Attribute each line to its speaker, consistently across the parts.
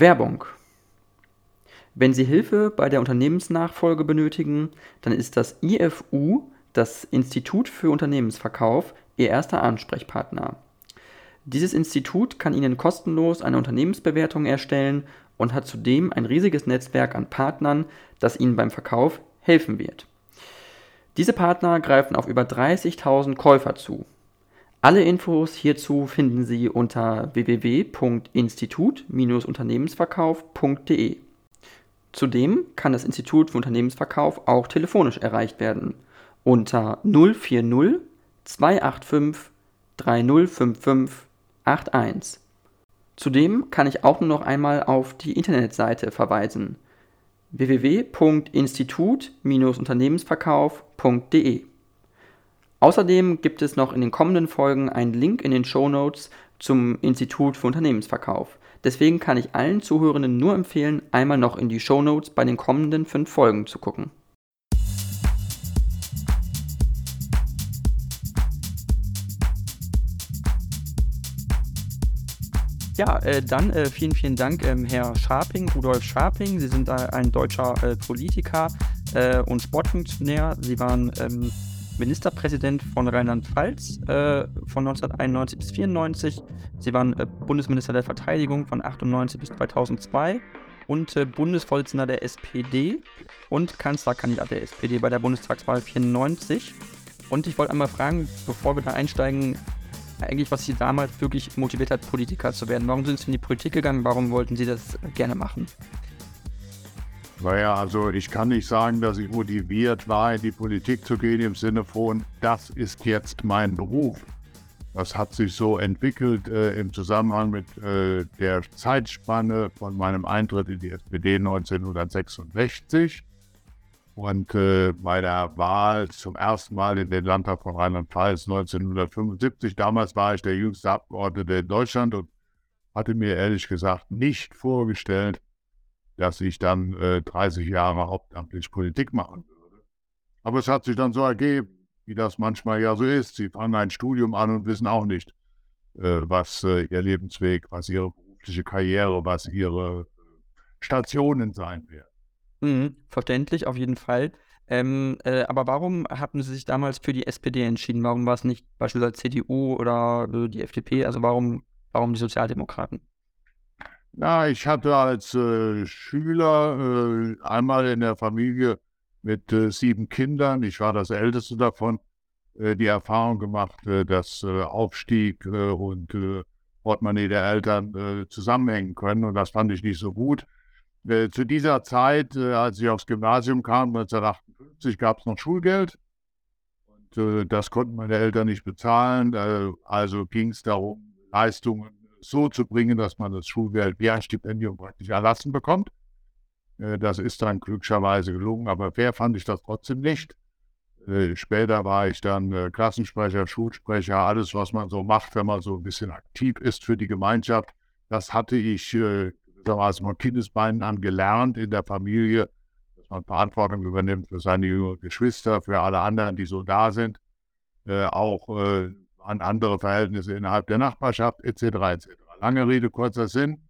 Speaker 1: Werbung. Wenn Sie Hilfe bei der Unternehmensnachfolge benötigen, dann ist das IFU, das Institut für Unternehmensverkauf, Ihr erster Ansprechpartner. Dieses Institut kann Ihnen kostenlos eine Unternehmensbewertung erstellen und hat zudem ein riesiges Netzwerk an Partnern, das Ihnen beim Verkauf helfen wird. Diese Partner greifen auf über 30.000 Käufer zu. Alle Infos hierzu finden Sie unter www.institut-unternehmensverkauf.de. Zudem kann das Institut für Unternehmensverkauf auch telefonisch erreicht werden unter 040 285 3055 81. Zudem kann ich auch nur noch einmal auf die Internetseite verweisen www.institut-unternehmensverkauf.de. Außerdem gibt es noch in den kommenden Folgen einen Link in den Show Notes zum Institut für Unternehmensverkauf. Deswegen kann ich allen Zuhörenden nur empfehlen, einmal noch in die Show Notes bei den kommenden fünf Folgen zu gucken. Ja, äh, dann äh, vielen, vielen Dank, ähm, Herr Scharping, Rudolf Scharping. Sie sind äh, ein deutscher äh, Politiker äh, und Sportfunktionär. Sie waren ähm, Ministerpräsident von Rheinland-Pfalz äh, von 1991 bis 1994. Sie waren Bundesminister der Verteidigung von 1998 bis 2002 und Bundesvorsitzender der SPD und Kanzlerkandidat der SPD bei der Bundestagswahl 94. Und ich wollte einmal fragen, bevor wir da einsteigen, eigentlich, was Sie damals wirklich motiviert hat, Politiker zu werden. Warum sind Sie in die Politik gegangen? Warum wollten Sie das gerne machen?
Speaker 2: Naja, also ich kann nicht sagen, dass ich motiviert war, in die Politik zu gehen im Sinne von, das ist jetzt mein Beruf. Das hat sich so entwickelt äh, im Zusammenhang mit äh, der Zeitspanne von meinem Eintritt in die SPD 1966 und äh, bei der Wahl zum ersten Mal in den Landtag von Rheinland-Pfalz 1975, damals war ich der jüngste Abgeordnete in Deutschland und hatte mir ehrlich gesagt nicht vorgestellt, dass ich dann äh, 30 Jahre hauptamtlich Politik machen würde. Aber es hat sich dann so ergeben, wie das manchmal ja so ist. Sie fangen ein Studium an und wissen auch nicht, äh, was äh, ihr Lebensweg, was ihre berufliche Karriere, was ihre äh, Stationen sein werden.
Speaker 1: Mhm, verständlich, auf jeden Fall. Ähm, äh, aber warum hatten Sie sich damals für die SPD entschieden? Warum war es nicht beispielsweise CDU oder äh, die FDP? Also warum, warum die Sozialdemokraten?
Speaker 2: Ja, ich hatte als äh, Schüler äh, einmal in der Familie mit äh, sieben Kindern, ich war das älteste davon, äh, die Erfahrung gemacht, dass Aufstieg und Portemonnaie der Eltern zusammenhängen können. Und das fand ich nicht so gut. Äh, zu dieser Zeit, äh, als ich aufs Gymnasium kam, 1958, gab es noch Schulgeld. Und äh, das konnten meine Eltern nicht bezahlen. also ging es darum, Leistungen so zu bringen, dass man das Schulgeld wie Stipendium praktisch erlassen bekommt. das ist dann glücklicherweise gelungen, aber fair fand ich das trotzdem nicht. später war ich dann Klassensprecher, Schulsprecher, alles, was man so macht, wenn man so ein bisschen aktiv ist für die Gemeinschaft. Das hatte ich gewissermaßen von Kindesbeinen an gelernt in der Familie, dass man Verantwortung übernimmt für seine jüngeren Geschwister, für alle anderen, die so da sind, äh, auch äh, an andere Verhältnisse innerhalb der Nachbarschaft etc. etc. Lange Rede, kurzer Sinn.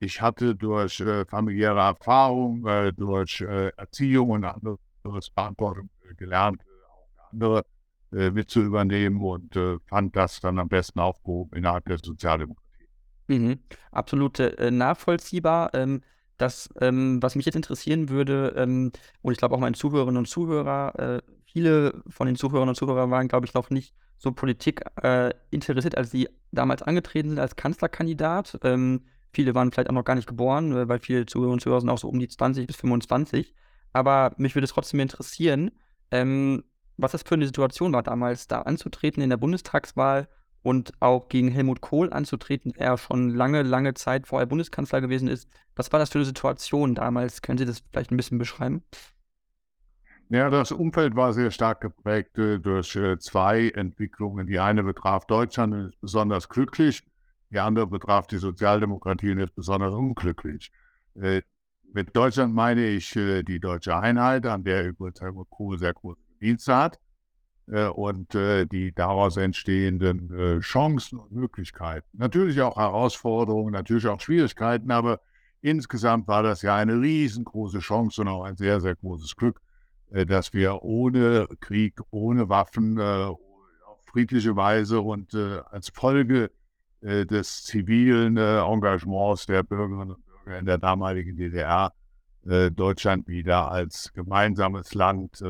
Speaker 2: Ich hatte durch äh, familiäre Erfahrung, äh, durch äh, Erziehung und anderes Verantwortung äh, gelernt, auch andere mit zu übernehmen und fand das dann am besten aufgehoben innerhalb der Sozialdemokratie.
Speaker 1: Mhm. Absolut äh, nachvollziehbar. Ähm, das, ähm, was mich jetzt interessieren würde, ähm, und ich glaube auch meine Zuhörerinnen und Zuhörer, äh, viele von den Zuhörerinnen und Zuhörern waren, glaube ich, noch nicht so Politik äh, interessiert, als sie damals angetreten sind als Kanzlerkandidat. Ähm, viele waren vielleicht auch noch gar nicht geboren, äh, weil viele Zuhörerinnen und Zuhörer sind auch so um die 20 bis 25. Aber mich würde es trotzdem interessieren, ähm, was das für eine Situation war, damals da anzutreten in der Bundestagswahl und auch gegen Helmut Kohl anzutreten, der schon lange, lange Zeit vorher Bundeskanzler gewesen ist. Was war das für eine Situation damals? Können Sie das vielleicht ein bisschen beschreiben?
Speaker 2: Ja, das Umfeld war sehr stark geprägt äh, durch äh, zwei Entwicklungen. Die eine betraf Deutschland und ist besonders glücklich, die andere betraf die Sozialdemokratie und ist besonders unglücklich. Äh, mit Deutschland meine ich die deutsche Einheit, an der übrigens Helmut Kohl sehr große Dienste hat. Und die daraus entstehenden Chancen und Möglichkeiten. Natürlich auch Herausforderungen, natürlich auch Schwierigkeiten, aber Insgesamt war das ja eine riesengroße Chance und auch ein sehr, sehr großes Glück, dass wir ohne Krieg, ohne Waffen, äh, auf friedliche Weise und äh, als Folge des zivilen Engagements der Bürgerinnen und Bürger in der damaligen DDR Deutschland wieder als gemeinsames Land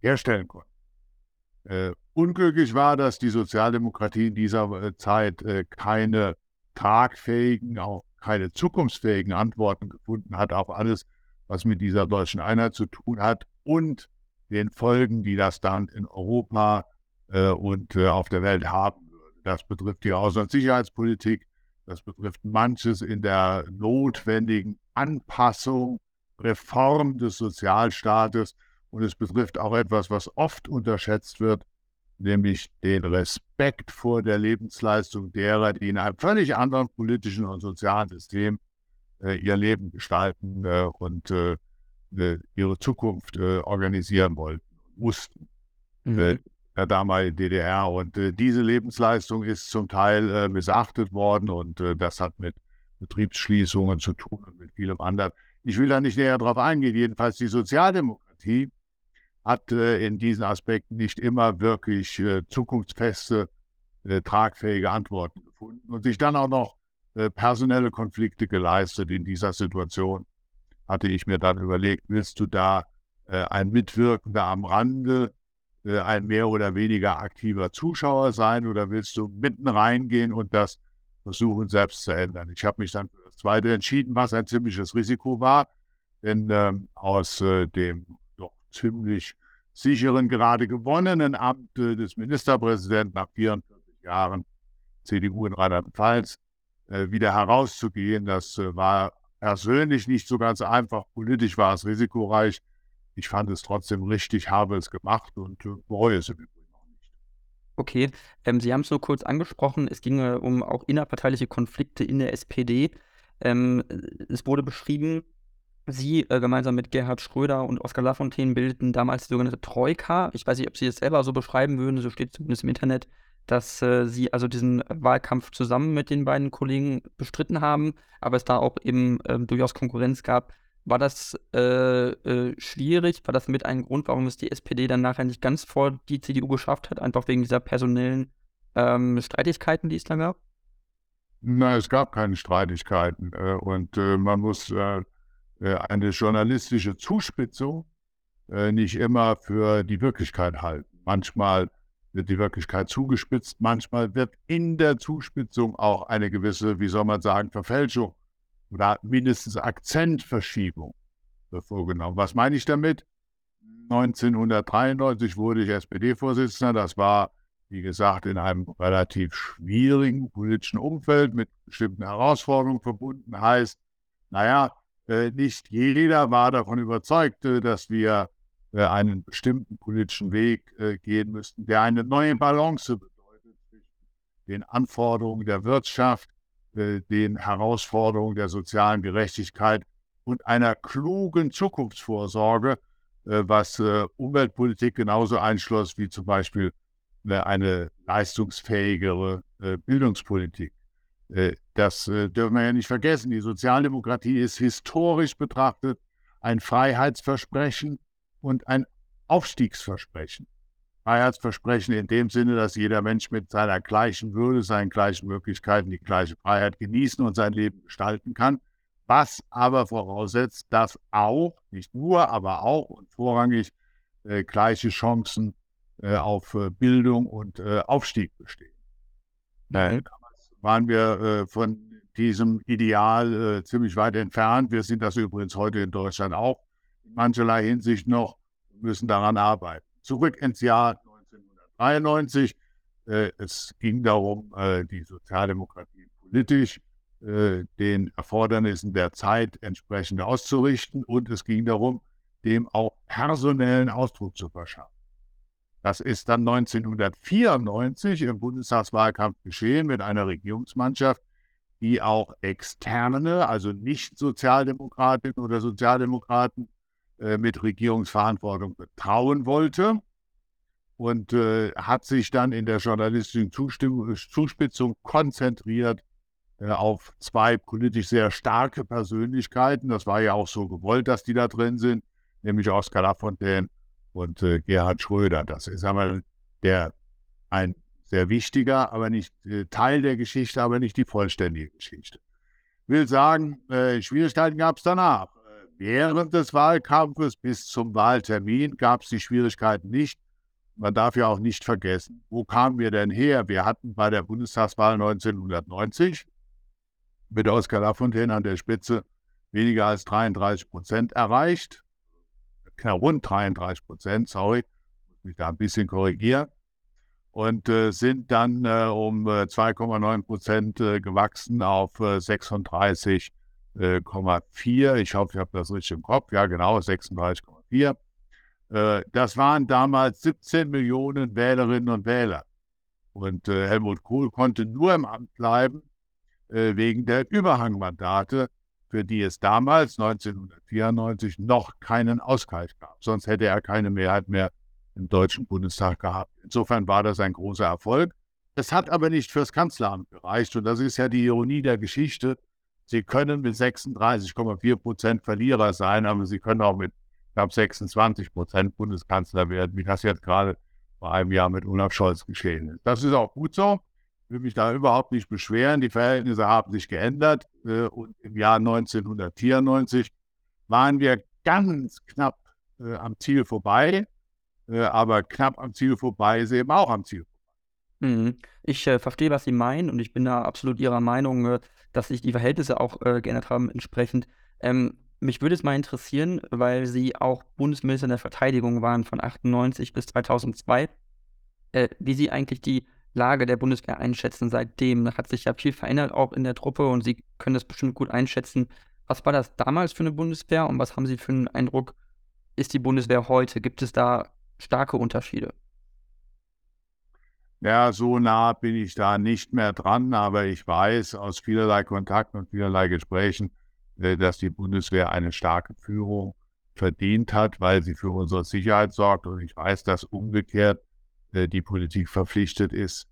Speaker 2: herstellen konnten. Unglücklich war, dass die Sozialdemokratie in dieser Zeit keine tragfähigen, auch keine zukunftsfähigen Antworten gefunden hat auf alles, was mit dieser deutschen Einheit zu tun hat und den Folgen, die das dann in Europa äh, und äh, auf der Welt haben würde. Das betrifft die Außen- und Sicherheitspolitik, das betrifft manches in der notwendigen Anpassung, Reform des Sozialstaates und es betrifft auch etwas, was oft unterschätzt wird, nämlich den Respekt vor der Lebensleistung derer, die in einem völlig anderen politischen und sozialen System äh, ihr Leben gestalten äh, und äh, äh ihre Zukunft äh, organisieren wollten, mussten. Mhm. Äh, der damaligen DDR. Und diese Lebensleistung ist zum Teil missachtet worden und das hat mit Betriebsschließungen zu tun und mit vielem anderen. Ich will da nicht näher drauf eingehen. Jedenfalls die Sozialdemokratie hat äh, in diesen Aspekten nicht immer wirklich äh, zukunftsfeste, äh, tragfähige Antworten gefunden und sich dann auch noch äh, personelle Konflikte geleistet. In dieser Situation hatte ich mir dann überlegt, willst du da äh, ein Mitwirkender am Rande, äh, ein mehr oder weniger aktiver Zuschauer sein oder willst du mitten reingehen und das versuchen selbst zu ändern? Ich habe mich dann für das Zweite entschieden, was ein ziemliches Risiko war, denn ähm, aus dem ziemlich sicheren, gerade gewonnenen Amt des Ministerpräsidenten nach 44 Jahren CDU in Rheinland-Pfalz äh, wieder herauszugehen. Das äh, war persönlich nicht so ganz einfach. Politisch war es risikoreich. Ich fand es trotzdem richtig, habe es gemacht und äh, bereue es im Übrigen auch nicht.
Speaker 1: Okay, ähm, Sie haben es nur kurz angesprochen. Es ging um auch innerparteiliche Konflikte in der SPD. Ähm, es wurde beschrieben, Sie äh, gemeinsam mit Gerhard Schröder und Oskar Lafontaine bildeten damals die sogenannte Troika. Ich weiß nicht, ob Sie es selber so beschreiben würden, so steht zumindest im Internet, dass äh, Sie also diesen Wahlkampf zusammen mit den beiden Kollegen bestritten haben, aber es da auch eben äh, durchaus Konkurrenz gab. War das äh, äh, schwierig? War das mit ein Grund, warum es die SPD dann nachher nicht ganz vor die CDU geschafft hat, einfach wegen dieser personellen ähm, Streitigkeiten, die es da gab?
Speaker 2: Nein, es gab keine Streitigkeiten äh, und man muss äh, eine journalistische Zuspitzung äh, nicht immer für die Wirklichkeit halten. Manchmal wird die Wirklichkeit zugespitzt, manchmal wird in der Zuspitzung auch eine gewisse, wie soll man sagen, Verfälschung oder mindestens Akzentverschiebung vorgenommen. Was meine ich damit? 1993 wurde ich SPD-Vorsitzender. Das war, wie gesagt, in einem relativ schwierigen politischen Umfeld mit bestimmten Herausforderungen verbunden. Heißt, naja, äh, nicht jeder war davon überzeugt, äh, dass wir einen bestimmten politischen Weg gehen müssten, der eine neue Balance bedeutet zwischen den Anforderungen der Wirtschaft, den Herausforderungen der sozialen Gerechtigkeit und einer klugen Zukunftsvorsorge, was Umweltpolitik genauso einschloss wie zum Beispiel eine leistungsfähigere Bildungspolitik. Äh, das äh, dürfen wir ja nicht vergessen. Die Sozialdemokratie ist historisch betrachtet ein Freiheitsversprechen und ein Aufstiegsversprechen. Freiheitsversprechen in dem Sinne, dass jeder Mensch mit seiner gleichen Würde, seinen gleichen Möglichkeiten die gleiche Freiheit genießen und sein Leben gestalten kann, was aber voraussetzt, dass auch, nicht nur, aber auch und vorrangig äh, gleiche Chancen äh, auf äh, Bildung und äh, Aufstieg bestehen. Mhm waren wir äh, von diesem Ideal äh, ziemlich weit entfernt. Wir sind das übrigens heute in Deutschland auch in mancherlei Hinsicht noch, müssen daran arbeiten. Zurück ins Jahr 1993. Äh, es ging darum, äh, die Sozialdemokratie politisch äh, den Erfordernissen der Zeit entsprechend auszurichten und es ging darum, dem auch personellen Ausdruck zu verschaffen. Das ist dann 1994 im Bundestagswahlkampf geschehen mit einer Regierungsmannschaft, die auch externe, also nicht Sozialdemokratinnen oder Sozialdemokraten äh, mit Regierungsverantwortung betrauen wollte und äh, hat sich dann in der journalistischen Zustimmung, Zuspitzung konzentriert äh, auf zwei politisch sehr starke Persönlichkeiten. Das war ja auch so gewollt, dass die da drin sind, nämlich Oskar Lafontaine und äh, Gerhard Schröder. Das ist einmal der ein sehr wichtiger, aber nicht äh, Teil der Geschichte, aber nicht die vollständige Geschichte. Ich will sagen, äh, Schwierigkeiten gab es danach. Äh, während des Wahlkampfes bis zum Wahltermin gab es die Schwierigkeiten nicht. Man darf ja auch nicht vergessen, wo kamen wir denn her? Wir hatten bei der Bundestagswahl 1990 mit Oskar Lafontaine an der Spitze weniger als 33 Prozent erreicht. Knapp rund 33 Prozent, sorry, muss mich da ein bisschen korrigieren und äh, sind dann äh, um äh, 2,9 Prozent äh, gewachsen auf 36,4. Äh, ich hoffe, ich habe das richtig im Kopf. Ja, genau, 36,4. Äh, das waren damals 17 Millionen Wählerinnen und Wähler. Und Helmut Kohl konnte nur im Amt bleiben wegen der Überhangmandate, für die es damals 1994 noch keinen Ausgleich gab. Sonst hätte er keine Mehrheit mehr im Deutschen Bundestag gehabt. Insofern war das ein großer Erfolg. Es hat aber nicht fürs Kanzleramt gereicht. Und das ist ja die Ironie der Geschichte. Sie können mit 36,4 Prozent Verlierer sein, aber Sie können auch mit knapp 26 Prozent Bundeskanzler werden, wie das jetzt gerade vor einem Jahr mit Olaf Scholz geschehen ist. Das ist auch gut so. Ich will mich da überhaupt nicht beschweren. Die Verhältnisse haben sich geändert. Äh, und im Jahr 1994 waren wir ganz knapp äh, am Ziel vorbei. Äh, aber knapp am Ziel vorbei ist eben auch am Ziel vorbei.
Speaker 1: Mhm. Ich äh, verstehe, was Sie meinen und ich bin da absolut Ihrer Meinung, dass sich die Verhältnisse auch äh, geändert haben entsprechend. Ähm, mich würde es mal interessieren, weil Sie auch Bundesminister der Verteidigung waren von 98 bis 2002, äh, wie Sie eigentlich die Lage der Bundeswehr einschätzen seitdem. Da hat sich ja viel verändert auch in der Truppe und Sie können das bestimmt gut einschätzen. Was war das damals für eine Bundeswehr und was haben Sie für einen Eindruck, ist die Bundeswehr heute? Gibt es da starke Unterschiede.
Speaker 2: Ja, so nah bin ich da nicht mehr dran, aber ich weiß aus vielerlei Kontakten und vielerlei Gesprächen, äh, dass die Bundeswehr eine starke Führung verdient hat, weil sie für unsere Sicherheit sorgt. Und ich weiß, dass umgekehrt äh, die Politik verpflichtet ist,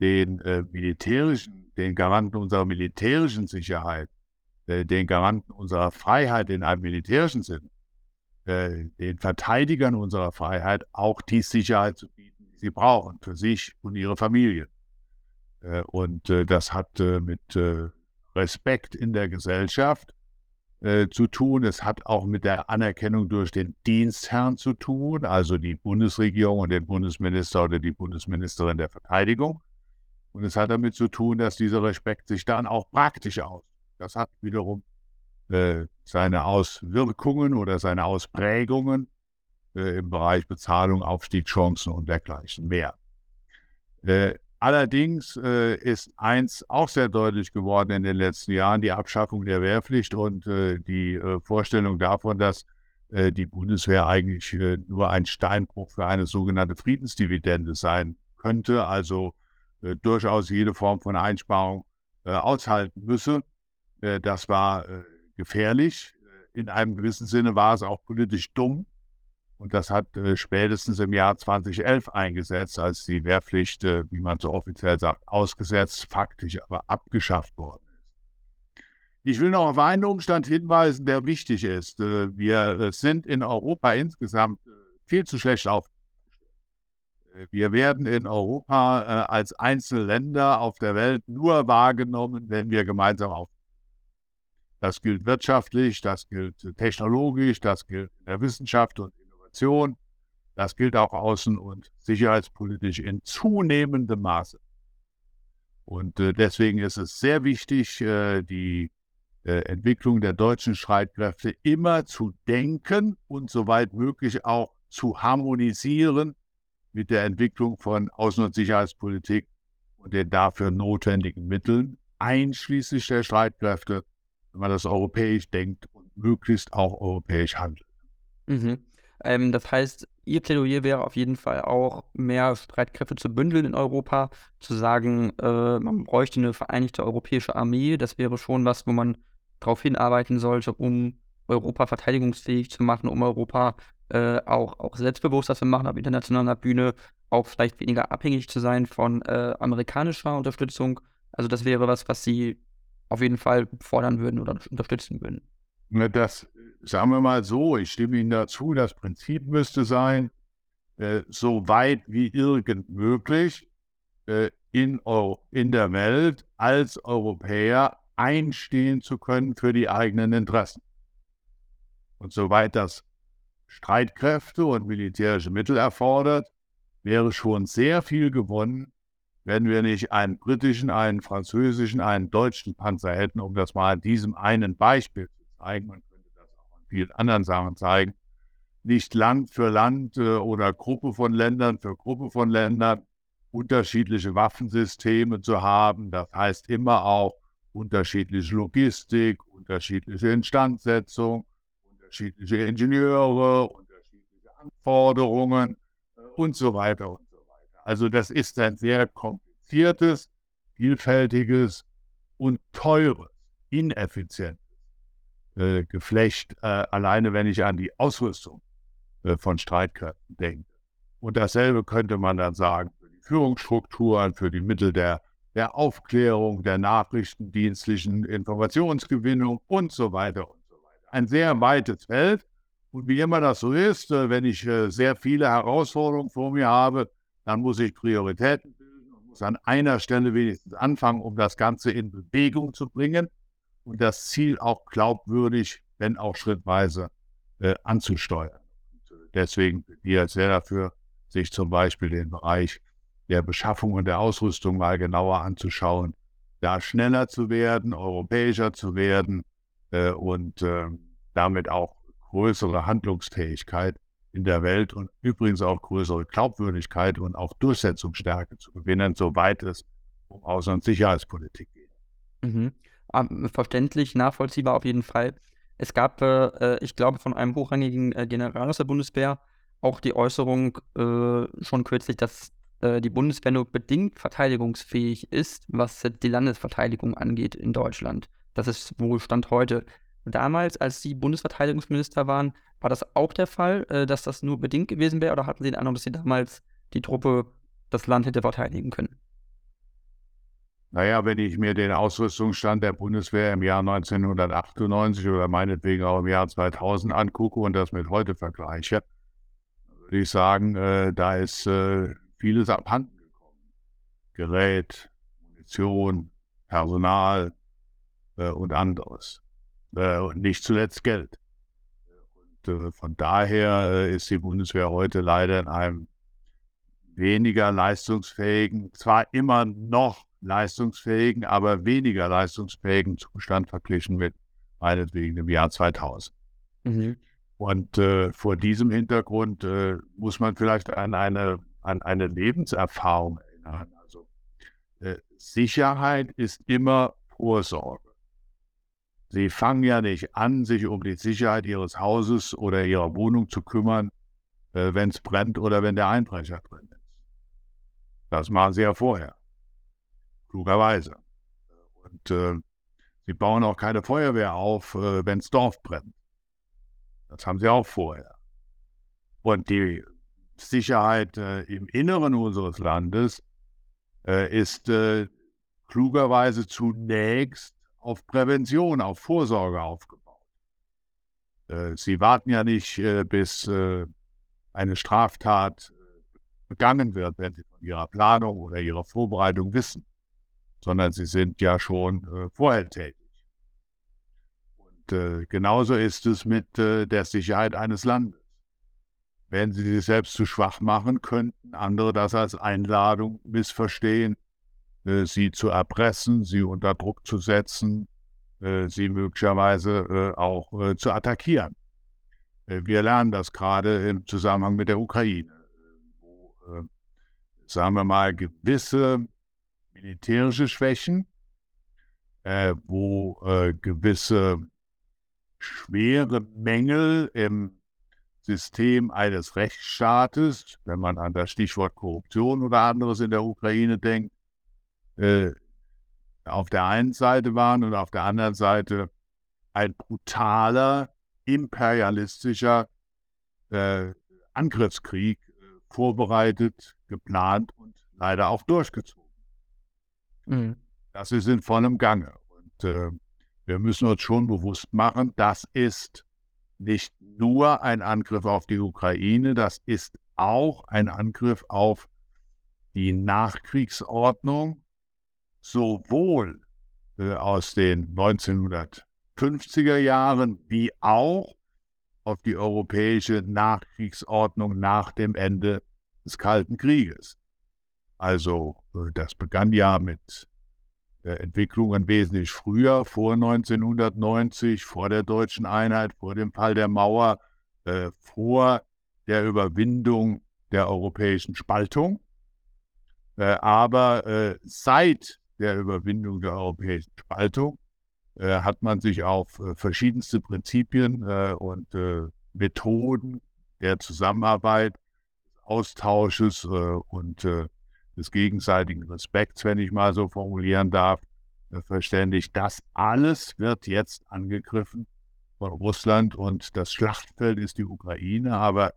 Speaker 2: den äh, militärischen, den Garanten unserer militärischen Sicherheit, den Garanten unserer Freiheit in einem militärischen Sinn den Verteidigern unserer Freiheit auch die Sicherheit zu bieten, sie brauchen, für sich und ihre Familie. Äh, und äh, das hat äh, mit Respekt in der Gesellschaft zu tun. Es hat auch mit der Anerkennung durch den Dienstherrn zu tun, also die Bundesregierung und den Bundesminister oder die Bundesministerin der Verteidigung. Und es hat damit zu tun, dass dieser Respekt sich dann auch praktisch aus. Das hat wiederum äh, seine Auswirkungen oder seine Ausprägungen äh, im Bereich Bezahlung, Aufstiegschancen und dergleichen mehr. Äh, allerdings äh, ist eins auch sehr deutlich geworden in den letzten Jahren, die Abschaffung der Wehrpflicht und die Vorstellung davon, dass die Bundeswehr eigentlich nur ein Steinbruch für eine sogenannte Friedensdividende sein könnte, also durchaus jede Form von Einsparung aushalten müsse. das war gefährlich. In einem gewissen Sinne war es auch politisch dumm. Und das hat äh, spätestens im Jahr 2011 eingesetzt, als die Wehrpflicht, äh, wie man so offiziell sagt, ausgesetzt, faktisch aber abgeschafft worden ist. Ich will noch auf einen Umstand hinweisen, der wichtig ist. Äh, wir äh, sind in Europa insgesamt äh, viel zu schlecht aufgestellt. Äh, wir werden in Europa als einzelne Länder auf der Welt nur wahrgenommen, wenn wir gemeinsam auf das gilt wirtschaftlich, das gilt technologisch, das gilt in der Wissenschaft und Innovation. Das gilt auch außen- und sicherheitspolitisch in zunehmendem Maße. Und äh, deswegen ist es sehr wichtig, äh, die äh, Entwicklung der deutschen Streitkräfte immer zu denken und soweit möglich auch zu harmonisieren mit der Entwicklung von Außen- und Sicherheitspolitik und den dafür notwendigen Mitteln, einschließlich der Streitkräfte wenn man das europäisch denkt und möglichst auch europäisch handelt.
Speaker 1: Mhm. Ähm, das heißt, Ihr Plädoyer wäre auf jeden Fall auch, mehr Streitkräfte zu bündeln in Europa, zu sagen, äh, man bräuchte eine vereinigte europäische Armee. Das wäre schon was, wo man darauf hinarbeiten sollte, um Europa verteidigungsfähig zu machen, um Europa äh, auch, auch selbstbewusster zu machen auf internationaler Bühne, auch vielleicht weniger abhängig zu sein von äh, amerikanischer Unterstützung. Also das wäre was, was Sie auf jeden Fall fordern würden oder unterstützen würden.
Speaker 2: Das sagen wir mal so, ich stimme Ihnen dazu, das Prinzip müsste sein, äh, so weit wie irgend möglich äh, in, in der Welt als Europäer einstehen zu können für die eigenen Interessen. Und soweit das Streitkräfte und militärische Mittel erfordert, wäre schon sehr viel gewonnen, wenn wir nicht einen britischen, einen französischen, einen deutschen Panzer hätten, um das mal an diesem einen Beispiel zu zeigen. Man könnte das auch an vielen anderen Sachen zeigen. Nicht Land für Land äh, oder Gruppe von Ländern für Gruppe von Ländern unterschiedliche Waffensysteme zu haben. Das heißt immer auch unterschiedliche Logistik, unterschiedliche Instandsetzung, unterschiedliche Ingenieure, unterschiedliche Anforderungen äh, und so weiter und so weiter. Also das ist ein sehr kompliziertes, vielfältiges und teures, ineffizientes äh, Geflecht, äh, alleine wenn ich an die Ausrüstung äh, von Streitkräften denke. Und dasselbe könnte man dann sagen für die Führungsstrukturen, für die Mittel der, der Aufklärung, der nachrichtendienstlichen Informationsgewinnung und so weiter und so weiter. Ein sehr weites Feld. Und wie immer das so ist, äh, wenn ich äh, sehr viele Herausforderungen vor mir habe, dann muss ich Prioritäten bilden und muss an einer Stelle wenigstens anfangen, um das Ganze in Bewegung zu bringen und das Ziel auch glaubwürdig, wenn auch schrittweise, äh, anzusteuern. Deswegen plädiere ich sehr dafür, sich zum Beispiel den Bereich der Beschaffung und der Ausrüstung mal genauer anzuschauen, da schneller zu werden, europäischer zu werden äh, und äh, damit auch größere Handlungsfähigkeit in der Welt und übrigens auch größere Glaubwürdigkeit und auch Durchsetzungsstärke zu gewinnen, soweit es um Außen- und Sicherheitspolitik geht.
Speaker 1: Mhm. Ähm, verständlich, nachvollziehbar auf jeden Fall. Es gab, äh, ich glaube, von einem hochrangigen äh, General aus der Bundeswehr auch die Äußerung äh, schon kürzlich, dass äh, die Bundeswehr nur bedingt verteidigungsfähig ist, was die Landesverteidigung angeht in Deutschland. Das ist wohl Stand heute. Damals, als Sie Bundesverteidigungsminister waren, war das auch der Fall, äh, dass das nur bedingt gewesen wäre oder hatten Sie den Eindruck, dass Sie damals die Truppe, das Land hätte verteidigen können?
Speaker 2: Naja, wenn ich mir den Ausrüstungsstand der Bundeswehr im Jahr 1998 oder meinetwegen auch im Jahr 2000 angucke und das mit heute vergleiche, würde ich sagen, äh, da ist äh, vieles abhanden gekommen. Gerät, Munition, Personal äh, und anderes. Äh, und nicht zuletzt Geld. Und äh, von daher äh, ist die Bundeswehr heute leider in einem weniger leistungsfähigen, zwar immer noch leistungsfähigen, aber weniger leistungsfähigen Zustand verglichen mit meinetwegen im Jahr 2000. Mhm. Und äh, vor diesem Hintergrund äh, muss man vielleicht an eine, an eine Lebenserfahrung erinnern. Also äh, Sicherheit ist immer Vorsorge. Sie fangen ja nicht an, sich um die Sicherheit Ihres Hauses oder Ihrer Wohnung zu kümmern, äh, wenn es brennt oder wenn der Einbrecher drin ist. Das machen Sie ja vorher klugerweise. Und äh, sie bauen auch keine Feuerwehr auf, äh, wenn das Dorf brennt. Das haben sie auch vorher. Und die Sicherheit äh, im Inneren unseres Landes äh, ist äh, klugerweise zunächst auf Prävention, auf Vorsorge aufgebaut. Äh, sie warten ja nicht, bis eine Straftat begangen wird, wenn sie von ihrer Planung oder ihrer Vorbereitung wissen sondern sie sind ja schon äh, vorher tätig. Und äh, genauso ist es mit äh, der Sicherheit eines Landes. Wenn sie sich selbst zu schwach machen, könnten andere das als Einladung missverstehen, äh, sie zu erpressen, sie unter Druck zu setzen, äh, sie möglicherweise äh, auch zu attackieren. wir lernen das gerade im Zusammenhang mit der Ukraine, wo, sagen wir mal, gewisse militärische Schwächen, äh, wo äh, gewisse schwere Mängel im System eines Rechtsstaates, wenn man an das Stichwort Korruption oder anderes in der Ukraine denkt, äh, auf der einen Seite waren und auf der anderen Seite ein brutaler, imperialistischer äh, Angriffskrieg äh, vorbereitet, geplant und leider auch durchgezogen. Mhm. Das ist in vollem Gange. Und äh, wir müssen uns schon bewusst machen, das ist nicht nur ein Angriff auf die Ukraine, das ist auch ein Angriff auf die Nachkriegsordnung, sowohl äh, aus den 1950er Jahren wie auch auf die europäische Nachkriegsordnung nach dem Ende des Kalten Krieges. Also äh, das begann ja mit Entwicklungen wesentlich früher, vor 1990, vor der deutschen Einheit, vor dem Fall der Mauer, äh, vor der Überwindung der europäischen Spaltung. Äh, aber äh, seit der Überwindung der europäischen Spaltung äh, hat man sich auf äh, verschiedenste Prinzipien und Methoden der Zusammenarbeit, Austausches und des gegenseitigen Respekts, wenn ich mal so formulieren darf, äh, verständigt. Das alles wird jetzt angegriffen von Russland und das Schlachtfeld ist die Ukraine, aber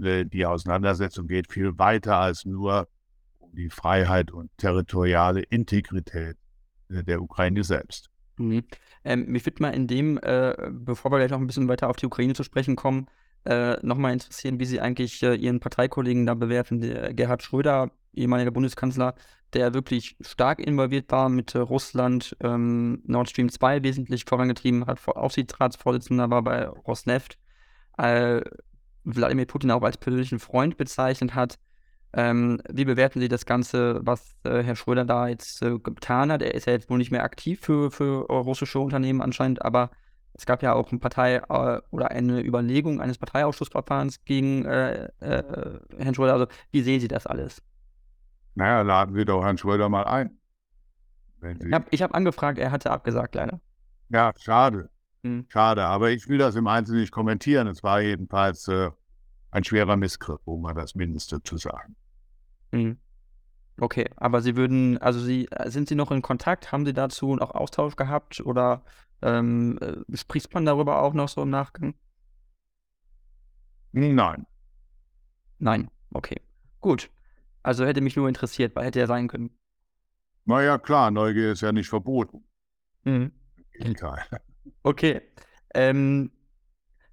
Speaker 2: äh, die Auseinandersetzung geht viel weiter als nur um die Freiheit und territoriale Integrität äh, der Ukraine selbst.
Speaker 1: Mhm. Ähm, mich würde mal in dem, äh, bevor wir gleich noch ein bisschen weiter auf die Ukraine zu sprechen kommen, äh, nochmal interessieren, wie Sie eigentlich äh, Ihren Parteikollegen da bewerten. Der Gerhard Schröder, ehemaliger Bundeskanzler, der wirklich stark involviert war mit äh, Russland, ähm, Nord Stream 2 wesentlich vorangetrieben hat, Aufsichtsratsvorsitzender war bei Rosneft, äh, Wladimir Putin auch als persönlichen Freund bezeichnet hat. Ähm, wie bewerten Sie das Ganze, was äh, Herr Schröder da jetzt äh, getan hat? Er ist ja jetzt wohl nicht mehr aktiv für, für russische Unternehmen anscheinend, aber es gab ja auch eine Partei äh, oder eine Überlegung eines Parteiausschussverfahrens gegen äh, äh, Herrn Schröder. Also, wie sehen Sie das alles?
Speaker 2: Naja, laden Sie doch Herrn Schröder mal ein.
Speaker 1: Ich habe hab angefragt, er hatte abgesagt, leider.
Speaker 2: Ja, schade. Hm. Schade, aber ich will das im Einzelnen nicht kommentieren. Es war jedenfalls äh, ein schwerer Missgriff, um mal das Mindeste zu sagen.
Speaker 1: Hm. Okay, aber Sie würden, also Sie, sind Sie noch in Kontakt? Haben Sie dazu noch Austausch gehabt oder ähm, äh, spricht man darüber auch noch so im Nachgang?
Speaker 2: Nein.
Speaker 1: Nein, okay. Gut. Also hätte mich nur interessiert, weil hätte er sein können.
Speaker 2: Naja, klar, Neugier ist ja nicht verboten.
Speaker 1: Mhm. Okay. Ähm,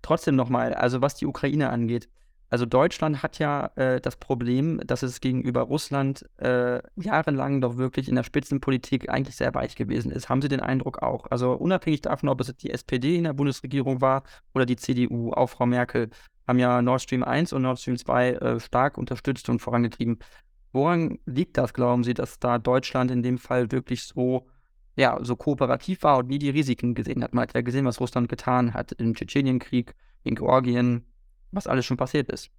Speaker 1: trotzdem nochmal, also was die Ukraine angeht, also Deutschland hat ja äh, das Problem, dass es gegenüber Russland äh, jahrelang doch wirklich in der Spitzenpolitik eigentlich sehr weich gewesen ist. Haben Sie den Eindruck auch? Also unabhängig davon, ob es die SPD in der Bundesregierung war oder die CDU, auch Frau Merkel, haben ja Nord Stream 1 und Nord Stream 2 äh, stark unterstützt und vorangetrieben. Woran liegt das, glauben Sie, dass da Deutschland in dem Fall wirklich so, ja, so kooperativ war und nie die Risiken gesehen hat? Man hat ja gesehen, was Russland getan hat im Tschetschenienkrieg, in Georgien, was alles schon passiert ist.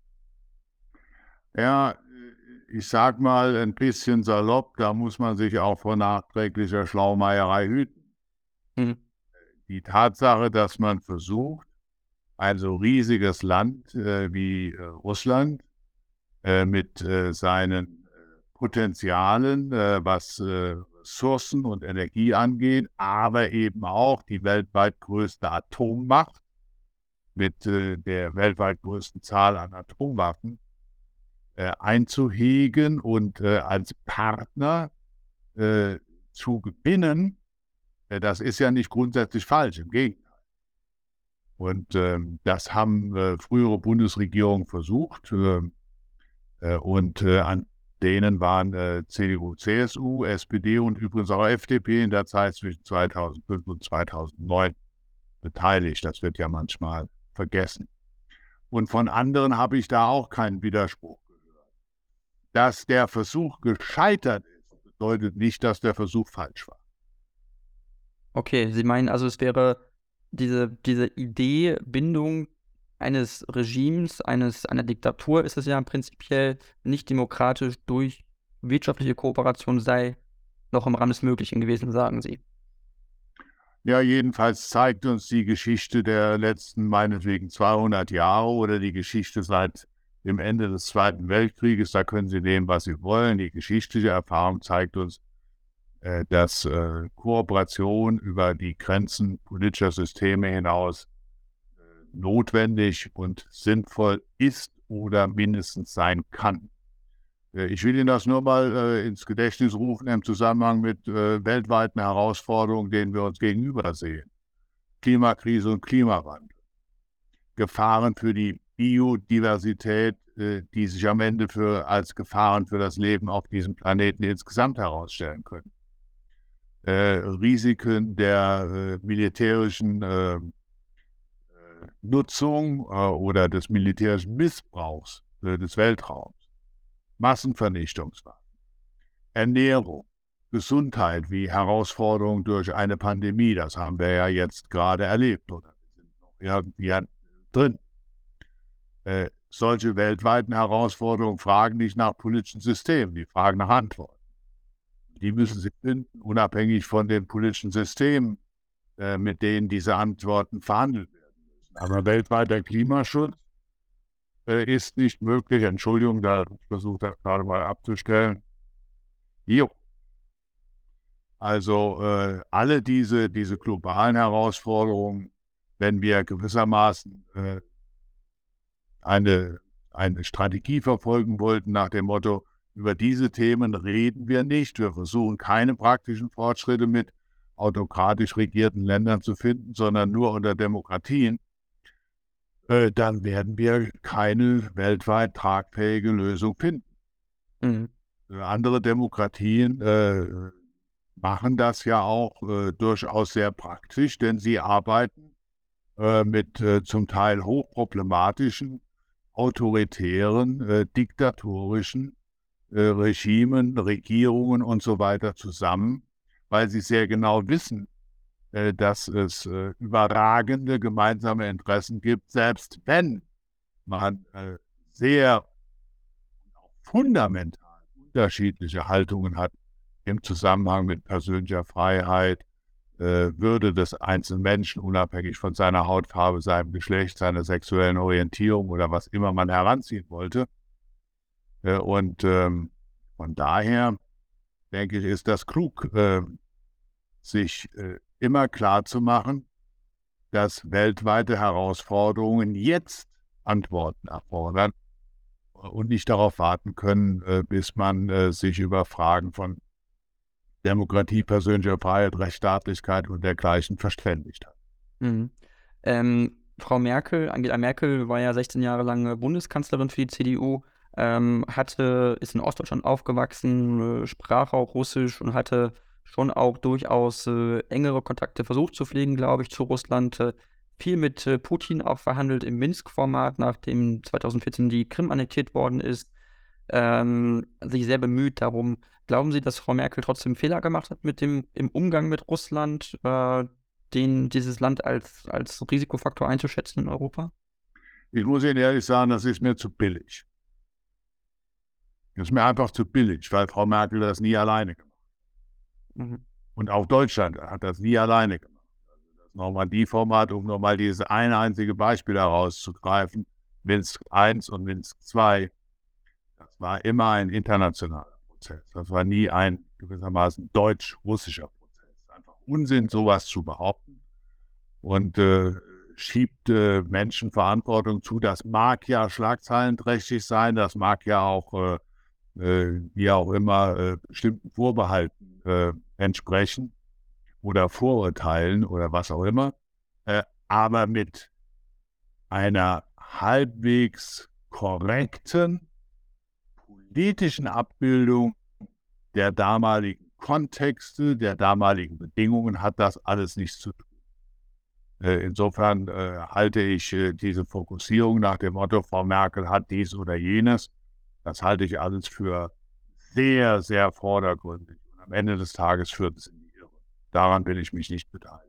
Speaker 2: Ja, ich sag mal ein bisschen salopp, da muss man sich auch vor nachträglicher Schlaumeierei hüten. Mhm. Die Tatsache, dass man versucht, ein so riesiges Land äh, wie äh, Russland äh, mit äh, seinen äh, Potenzialen, äh, was Ressourcen und Energie angeht, aber eben auch die weltweit größte Atommacht mit der weltweit größten Zahl an Atomwaffen einzuhegen und als Partner zu gewinnen, das ist ja nicht grundsätzlich falsch, im Gegenteil. Und ähm, das haben äh, frühere Bundesregierungen versucht. Äh, äh, und äh, an denen waren äh, CDU, CSU, SPD und übrigens auch FDP in der Zeit zwischen 2005 und 2009 beteiligt. Das wird ja manchmal vergessen. Und von anderen habe ich da auch keinen Widerspruch gehört. Dass der Versuch gescheitert ist, bedeutet nicht, dass der Versuch falsch war.
Speaker 1: Okay, Sie meinen also, es wäre diese, diese Idee, Bindung eines Regimes, eines, einer Diktatur ist es ja prinzipiell nicht demokratisch durch wirtschaftliche Kooperation sei noch im Rahmen des Möglichen gewesen, sagen Sie.
Speaker 2: Ja, jedenfalls zeigt uns die Geschichte der letzten meinetwegen 200 Jahre oder die Geschichte seit dem Ende des Zweiten Weltkrieges, da können Sie nehmen, was Sie wollen. Die geschichtliche Erfahrung zeigt uns, äh, dass äh, Kooperation über die Grenzen politischer Systeme hinaus äh, notwendig und sinnvoll ist oder mindestens sein kann. Äh, ich will Ihnen das nur mal äh, ins Gedächtnis rufen im Zusammenhang mit äh, weltweiten Herausforderungen, denen wir uns gegenüber sehen. Klimakrise und Klimawandel. Gefahren für die Biodiversität, äh, die sich am Ende für, als Gefahren für das Leben auf diesem Planeten insgesamt herausstellen können. Äh, Risiken der äh, militärischen Nutzung oder des militärischen Missbrauchs des Weltraums. Massenvernichtungswaffen, Ernährung, Gesundheit wie Herausforderungen durch eine Pandemie, das haben wir ja jetzt gerade erlebt oder wir sind noch irgendwie drin. Äh, solche weltweiten Herausforderungen fragen nicht nach politischen Systemen, die fragen nach Antworten. Die müssen sie finden, unabhängig von den politischen Systemen, äh, mit denen diese Antworten verhandelt werden müssen. Aber weltweiter Klimaschutz ist nicht möglich. Entschuldigung, da versucht er gerade mal abzustellen. Jo. Also äh, alle diese, diese globalen Herausforderungen, wenn wir gewissermaßen äh, eine, eine Strategie verfolgen wollten nach dem Motto, über diese Themen reden wir nicht. Wir versuchen keine praktischen Fortschritte mit autokratisch regierten Ländern zu finden, sondern nur unter Demokratien. Äh, dann werden wir keine weltweit tragfähige Lösung finden. Mhm. Äh, andere Demokratien äh, machen das ja auch äh, durchaus sehr praktisch, denn sie arbeiten äh, mit zum Teil hochproblematischen, autoritären, diktatorischen Regimen, Regierungen und so weiter zusammen, weil sie sehr genau wissen, dass es äh, überragende gemeinsame Interessen gibt, selbst wenn man äh, sehr fundamental unterschiedliche Haltungen hat im Zusammenhang mit persönlicher Freiheit, Würde des einzelnen Menschen, unabhängig von seiner Hautfarbe, seinem Geschlecht, seiner sexuellen Orientierung oder was immer man heranziehen wollte. Und ähm, von daher denke ich, ist das klug, sich immer klar zu machen, dass weltweite Herausforderungen jetzt Antworten erfordern und nicht darauf warten können, äh, bis man äh, sich über Fragen von Demokratie, persönlicher Freiheit, Rechtsstaatlichkeit und dergleichen verständigt hat.
Speaker 1: Mhm. Ähm, Frau Merkel, Angela Merkel war ja 16 Jahre lang Bundeskanzlerin für die CDU, ähm, hatte, ist in Ostdeutschland aufgewachsen, äh, sprach auch Russisch und hatte schon auch durchaus äh, engere Kontakte versucht zu pflegen, glaube ich, zu Russland. Äh, viel mit äh, Putin auch verhandelt im Minsk-Format, nachdem 2014 die Krim annektiert worden ist. Ähm, sich sehr bemüht darum. Glauben Sie, dass Frau Merkel trotzdem Fehler gemacht hat mit dem im Umgang mit Russland, äh, den, dieses Land als, als Risikofaktor einzuschätzen in Europa?
Speaker 2: Ich muss Ihnen ehrlich sagen, das ist mir zu billig. Das ist mir einfach zu billig, weil Frau Merkel das nie alleine gemacht Mhm. Und auch Deutschland hat das nie alleine gemacht. Also das Normandie-Format, um nochmal dieses eine einzige Beispiel herauszugreifen, Minsk I und Minsk II, das war immer ein internationaler Prozess. Das war nie ein gewissermaßen deutsch-russischer Prozess. Einfach Unsinn, sowas zu behaupten. Und äh, schiebt äh, Menschen Verantwortung zu. Das mag ja schlagzeilenträchtig sein, das mag ja auch, äh, äh wie auch immer, äh, bestimmten Vorbehalten äh, entsprechen oder Vorurteilen oder was auch immer, äh, aber mit einer halbwegs korrekten politischen Abbildung der damaligen Kontexte, der damaligen Bedingungen hat das alles nichts zu tun. Äh, insofern äh, halte ich äh, diese Fokussierung nach dem Motto, Frau Merkel hat dies oder jenes, das halte ich alles für sehr, sehr vordergründig am Ende des Tages führt es in die Irre. Daran will ich mich nicht beteiligen.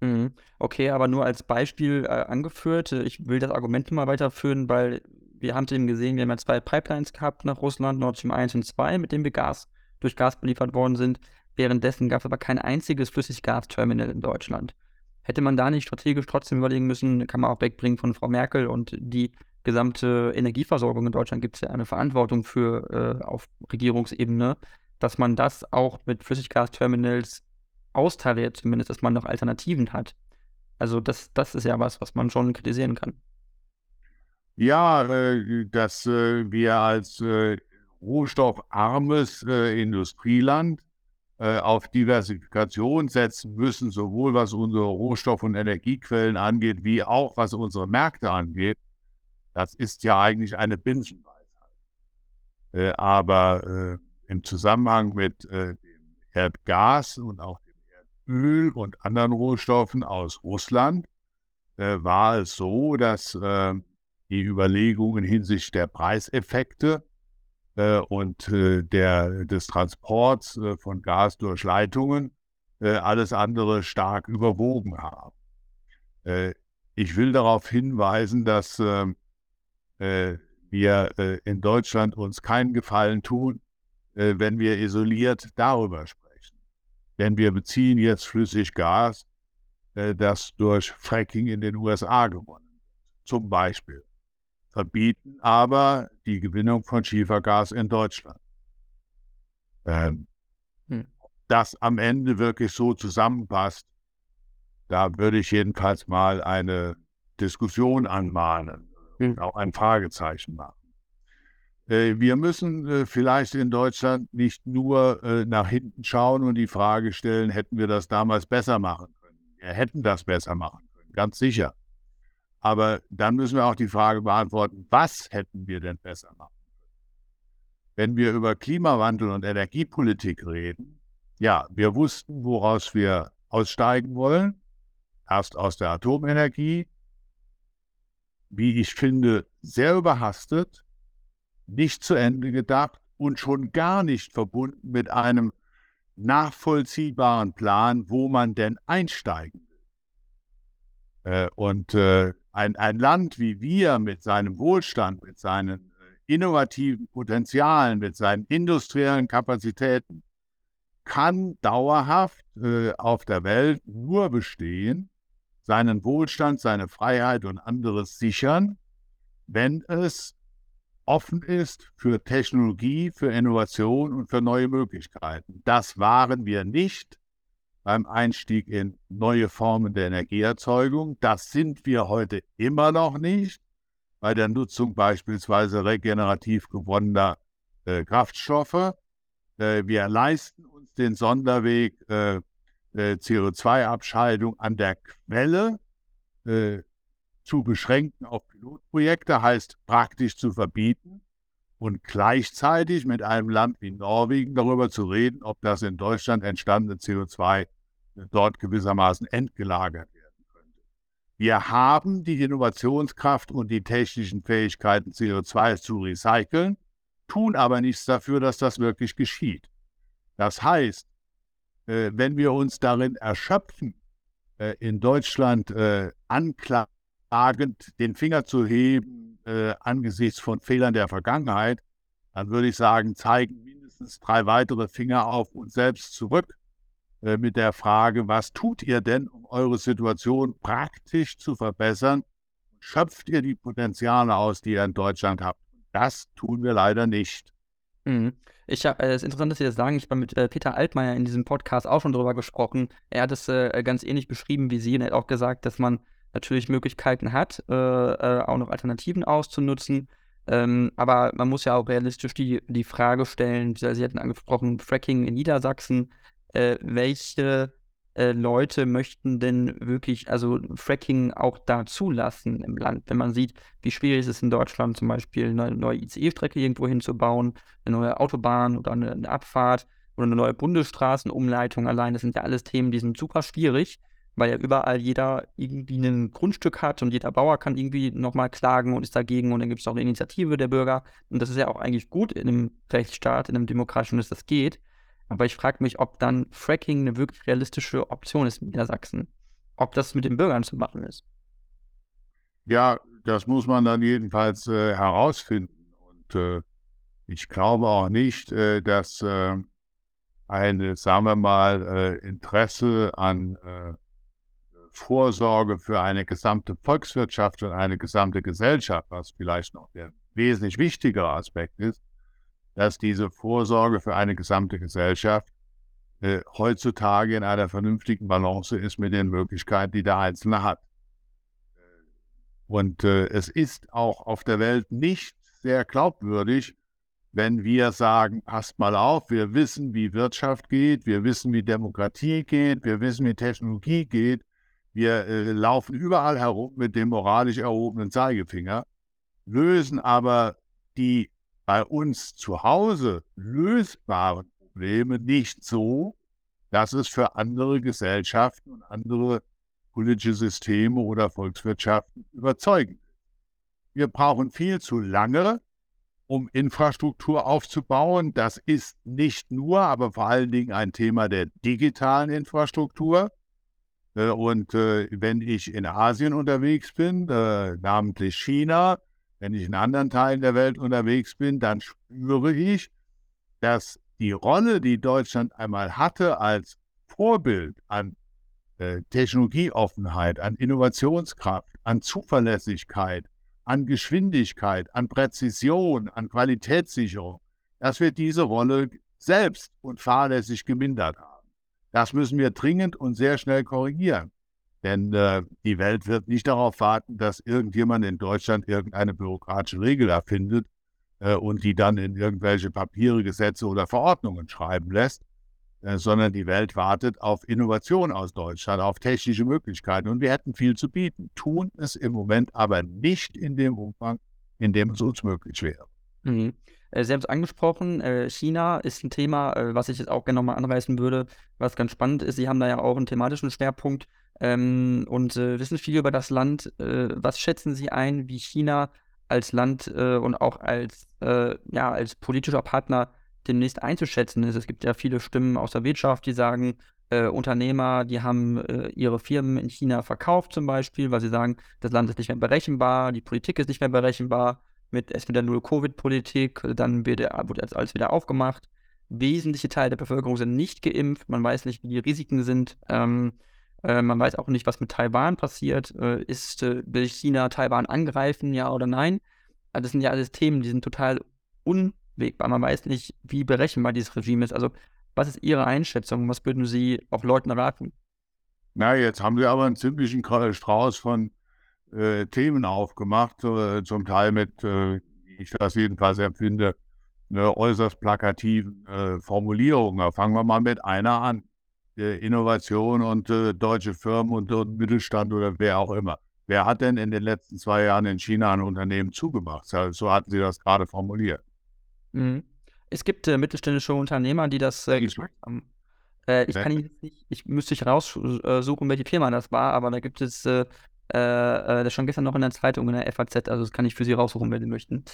Speaker 1: Mhm. Okay, aber nur als Beispiel äh, angeführt. Ich will das Argument mal weiterführen, weil wir haben eben gesehen, wir haben ja zwei Pipelines gehabt nach Russland, Nord Stream 1 und 2, mit denen wir Gas durch Gas beliefert worden sind. Währenddessen gab es aber kein einziges Flüssiggasterminal in Deutschland. Hätte man da nicht strategisch trotzdem überlegen müssen, kann man auch wegbringen von Frau Merkel und die gesamte Energieversorgung in Deutschland gibt es ja eine Verantwortung für äh, auf Regierungsebene dass man das auch mit Flüssiggasterminals austariert, zumindest, dass man noch Alternativen hat. Also das, das ist ja was, was man schon kritisieren kann.
Speaker 2: Ja, äh, dass äh, wir als äh, rohstoffarmes Industrieland auf Diversifikation setzen müssen, sowohl was unsere Rohstoff- und Energiequellen angeht, wie auch was unsere Märkte angeht. Das ist ja eigentlich eine Binsenweisheit. Aber im Zusammenhang mit äh, dem Erdgas und auch dem Erdöl und anderen Rohstoffen aus Russland äh, war es so, dass äh, die Überlegungen hinsichtlich der Preiseffekte äh, und äh, der, des Transports äh, von Gas durch Leitungen alles andere stark überwogen haben. ich will darauf hinweisen, dass ähm, wir in Deutschland uns keinen Gefallen tun, wenn wir isoliert darüber sprechen. Denn wir beziehen jetzt flüssig Gas, das durch Fracking in den USA gewonnen wird. Zum Beispiel verbieten aber die Gewinnung von Schiefergas in Deutschland. Ähm, hm. Das am Ende wirklich so zusammenpasst, da würde ich jedenfalls mal eine Diskussion anmahnen, hm. auch ein Fragezeichen machen. Äh, wir müssen äh, vielleicht in Deutschland nicht nur äh, nach hinten schauen und die Frage stellen, hätten wir das damals besser machen können. Wir hätten das besser machen können, ganz sicher. Aber dann müssen wir auch die Frage beantworten, was hätten wir denn besser machen können? Wenn wir über Klimawandel und Energiepolitik reden, ja, wir wussten, woraus wir aussteigen wollen. Erst aus der Atomenergie, wie ich finde, sehr überhastet, nicht zu Ende gedacht und schon gar nicht verbunden mit einem nachvollziehbaren Plan, wo man denn einsteigen will. Äh, und äh, ein, ein Land wie wir mit seinem Wohlstand, mit seinen äh, innovativen Potenzialen, mit seinen industriellen Kapazitäten, kann dauerhaft auf der Welt nur bestehen, seinen Wohlstand, seine Freiheit und anderes sichern, wenn es offen ist für Technologie, für Innovation und für neue Möglichkeiten. Das waren wir nicht beim Einstieg in neue Formen der Energieerzeugung. Das sind wir heute immer noch nicht bei der Nutzung beispielsweise regenerativ gewonnener äh, Kraftstoffe. Äh, wir leisten uns den Sonderweg äh, äh CO2-Abscheidung an der Quelle äh, zu beschränken auf Pilotprojekte, heißt praktisch zu verbieten und gleichzeitig mit einem Land wie Norwegen darüber zu reden, ob das in Deutschland entstandene CO2 dort gewissermaßen entgelagert werden könnte. Wir haben die Innovationskraft und die technischen Fähigkeiten, CO2 zu recyceln, tun aber nichts dafür, dass das wirklich geschieht. Das heißt, äh, wenn wir uns darin erschöpfen, äh, in Deutschland äh, anklagend den Finger zu heben, äh, angesichts von Fehlern der Vergangenheit, dann würde ich sagen, zeigen mindestens drei weitere Finger auf uns selbst zurück äh, mit der Frage, was tut ihr denn, um eure Situation praktisch zu verbessern? Schöpft ihr die Potenziale aus, die ihr in Deutschland habt? Das tun wir leider nicht.
Speaker 1: Mhm. Äh, es ist interessant, dass Sie das sagen. Ich habe mit äh, Peter Altmaier in diesem Podcast auch schon darüber gesprochen. Er hat es äh, ganz ähnlich beschrieben wie Sie und er hat auch gesagt, dass man natürlich Möglichkeiten hat, äh, äh, auch noch Alternativen auszunutzen. Ähm, aber man muss ja auch realistisch die, die Frage stellen, Sie hatten angesprochen, Fracking in Niedersachsen, äh, welche äh, Leute möchten denn wirklich, also Fracking auch da zulassen im Land, wenn man sieht, wie schwierig es ist in Deutschland zum Beispiel eine neue ICE-Strecke irgendwo hinzubauen, eine neue Autobahn oder eine, eine Abfahrt oder eine neue Bundesstraßenumleitung allein, das sind ja alles Themen, die sind super schwierig weil ja überall jeder irgendwie ein Grundstück hat und jeder Bauer kann irgendwie nochmal klagen und ist dagegen und dann gibt es auch eine Initiative der Bürger und das ist ja auch eigentlich gut in einem Rechtsstaat, in einem demokratischen, dass das geht. Aber ich frage mich, ob dann Fracking eine wirklich realistische Option ist in Niedersachsen. Ob das mit den Bürgern zu machen ist.
Speaker 2: Ja, das muss man dann jedenfalls äh, herausfinden. Und äh, ich glaube auch nicht, äh, dass äh, ein, sagen wir mal, äh, Interesse an äh, Vorsorge für eine gesamte Volkswirtschaft und eine gesamte Gesellschaft, was vielleicht noch der wesentlich wichtigere Aspekt ist, dass diese Vorsorge für eine gesamte Gesellschaft äh, heutzutage in einer vernünftigen Balance ist mit den Möglichkeiten, die der Einzelne hat. Und äh, es ist auch auf der Welt nicht sehr glaubwürdig, wenn wir sagen, passt mal auf, wir wissen, wie Wirtschaft geht, wir wissen, wie Demokratie geht, wir wissen, wie Technologie geht, wir äh, laufen überall herum mit dem moralisch erhobenen Zeigefinger, lösen aber die bei uns zu Hause lösbaren Probleme nicht so, dass es für andere Gesellschaften und andere politische Systeme oder Volkswirtschaften überzeugend ist. Wir brauchen viel zu lange, um Infrastruktur aufzubauen. Das ist nicht nur, aber vor allen Dingen ein Thema der digitalen Infrastruktur. Äh, und äh, wenn ich in Asien unterwegs bin, äh, namentlich China, wenn ich in anderen Teilen der Welt unterwegs bin, dann spüre ich, dass die Rolle, die Deutschland einmal hatte als Vorbild an Technologieoffenheit, an Innovationskraft, an Zuverlässigkeit, an Geschwindigkeit, an Präzision, an Qualitätssicherung, dass wir diese Rolle selbst und fahrlässig gemindert haben. Das müssen wir dringend und sehr schnell korrigieren. Denn äh, die Welt wird nicht darauf warten, dass irgendjemand in Deutschland irgendeine bürokratische Regel erfindet äh, und die dann in irgendwelche Papiere, Gesetze oder Verordnungen schreiben lässt, äh, sondern die Welt wartet auf Innovation aus Deutschland, auf technische Möglichkeiten. Und wir hätten viel zu bieten, tun es im Moment aber nicht in dem Umfang, in dem es uns möglich wäre.
Speaker 1: Mhm. Äh, Sie haben es angesprochen, äh, China ist ein Thema, was ich jetzt auch gerne nochmal anreißen würde, was ganz spannend ist. Sie haben da ja auch einen thematischen Schwerpunkt ähm, und wissen viel über das Land. was schätzen Sie ein, wie China als Land und auch als, ja, als politischer Partner demnächst einzuschätzen ist. Es gibt ja viele Stimmen aus der Wirtschaft, die sagen, äh, Unternehmer, die haben äh, ihre Firmen in China verkauft zum Beispiel, weil sie sagen, das Land ist nicht mehr berechenbar, die Politik ist nicht mehr berechenbar. Mit erst mit der Null-Covid-Politik, dann wurde alles wieder aufgemacht. Wesentliche Teile der Bevölkerung sind nicht geimpft, man weiß nicht, wie die Risiken sind. Ähm, äh, man weiß auch nicht, was mit Taiwan passiert. Äh, ist, äh, will China Taiwan angreifen, ja oder nein? Also das sind ja alles Themen, die sind total un wegbar. Man weiß nicht, wie berechenbar dieses Regime ist. Also, was ist Ihre Einschätzung? Was würden Sie auch Leuten raten?
Speaker 2: Na, jetzt haben Sie aber einen ziemlichen Strauß von äh, Themen aufgemacht, äh, zum Teil mit, äh, wie ich das jedenfalls empfinde, ne, äußerst plakativen äh, Formulierungen. Fangen wir mal mit einer an. Innovation und äh, deutsche Firmen und, und Mittelstand oder wer auch immer. Wer hat denn in den letzten zwei Jahren in China ein Unternehmen zugemacht? So hatten Sie das gerade formuliert.
Speaker 1: Mhm. Es gibt äh, mittelständische Unternehmer, die das äh, gemacht haben. Äh, ich kann Ihnen nicht, ich müsste ich raussuchen, welche Firma das war, aber da gibt es äh, äh, äh das schon gestern noch in der Zeitung, in der FAZ, also das kann ich für Sie raussuchen, wenn Sie möchten.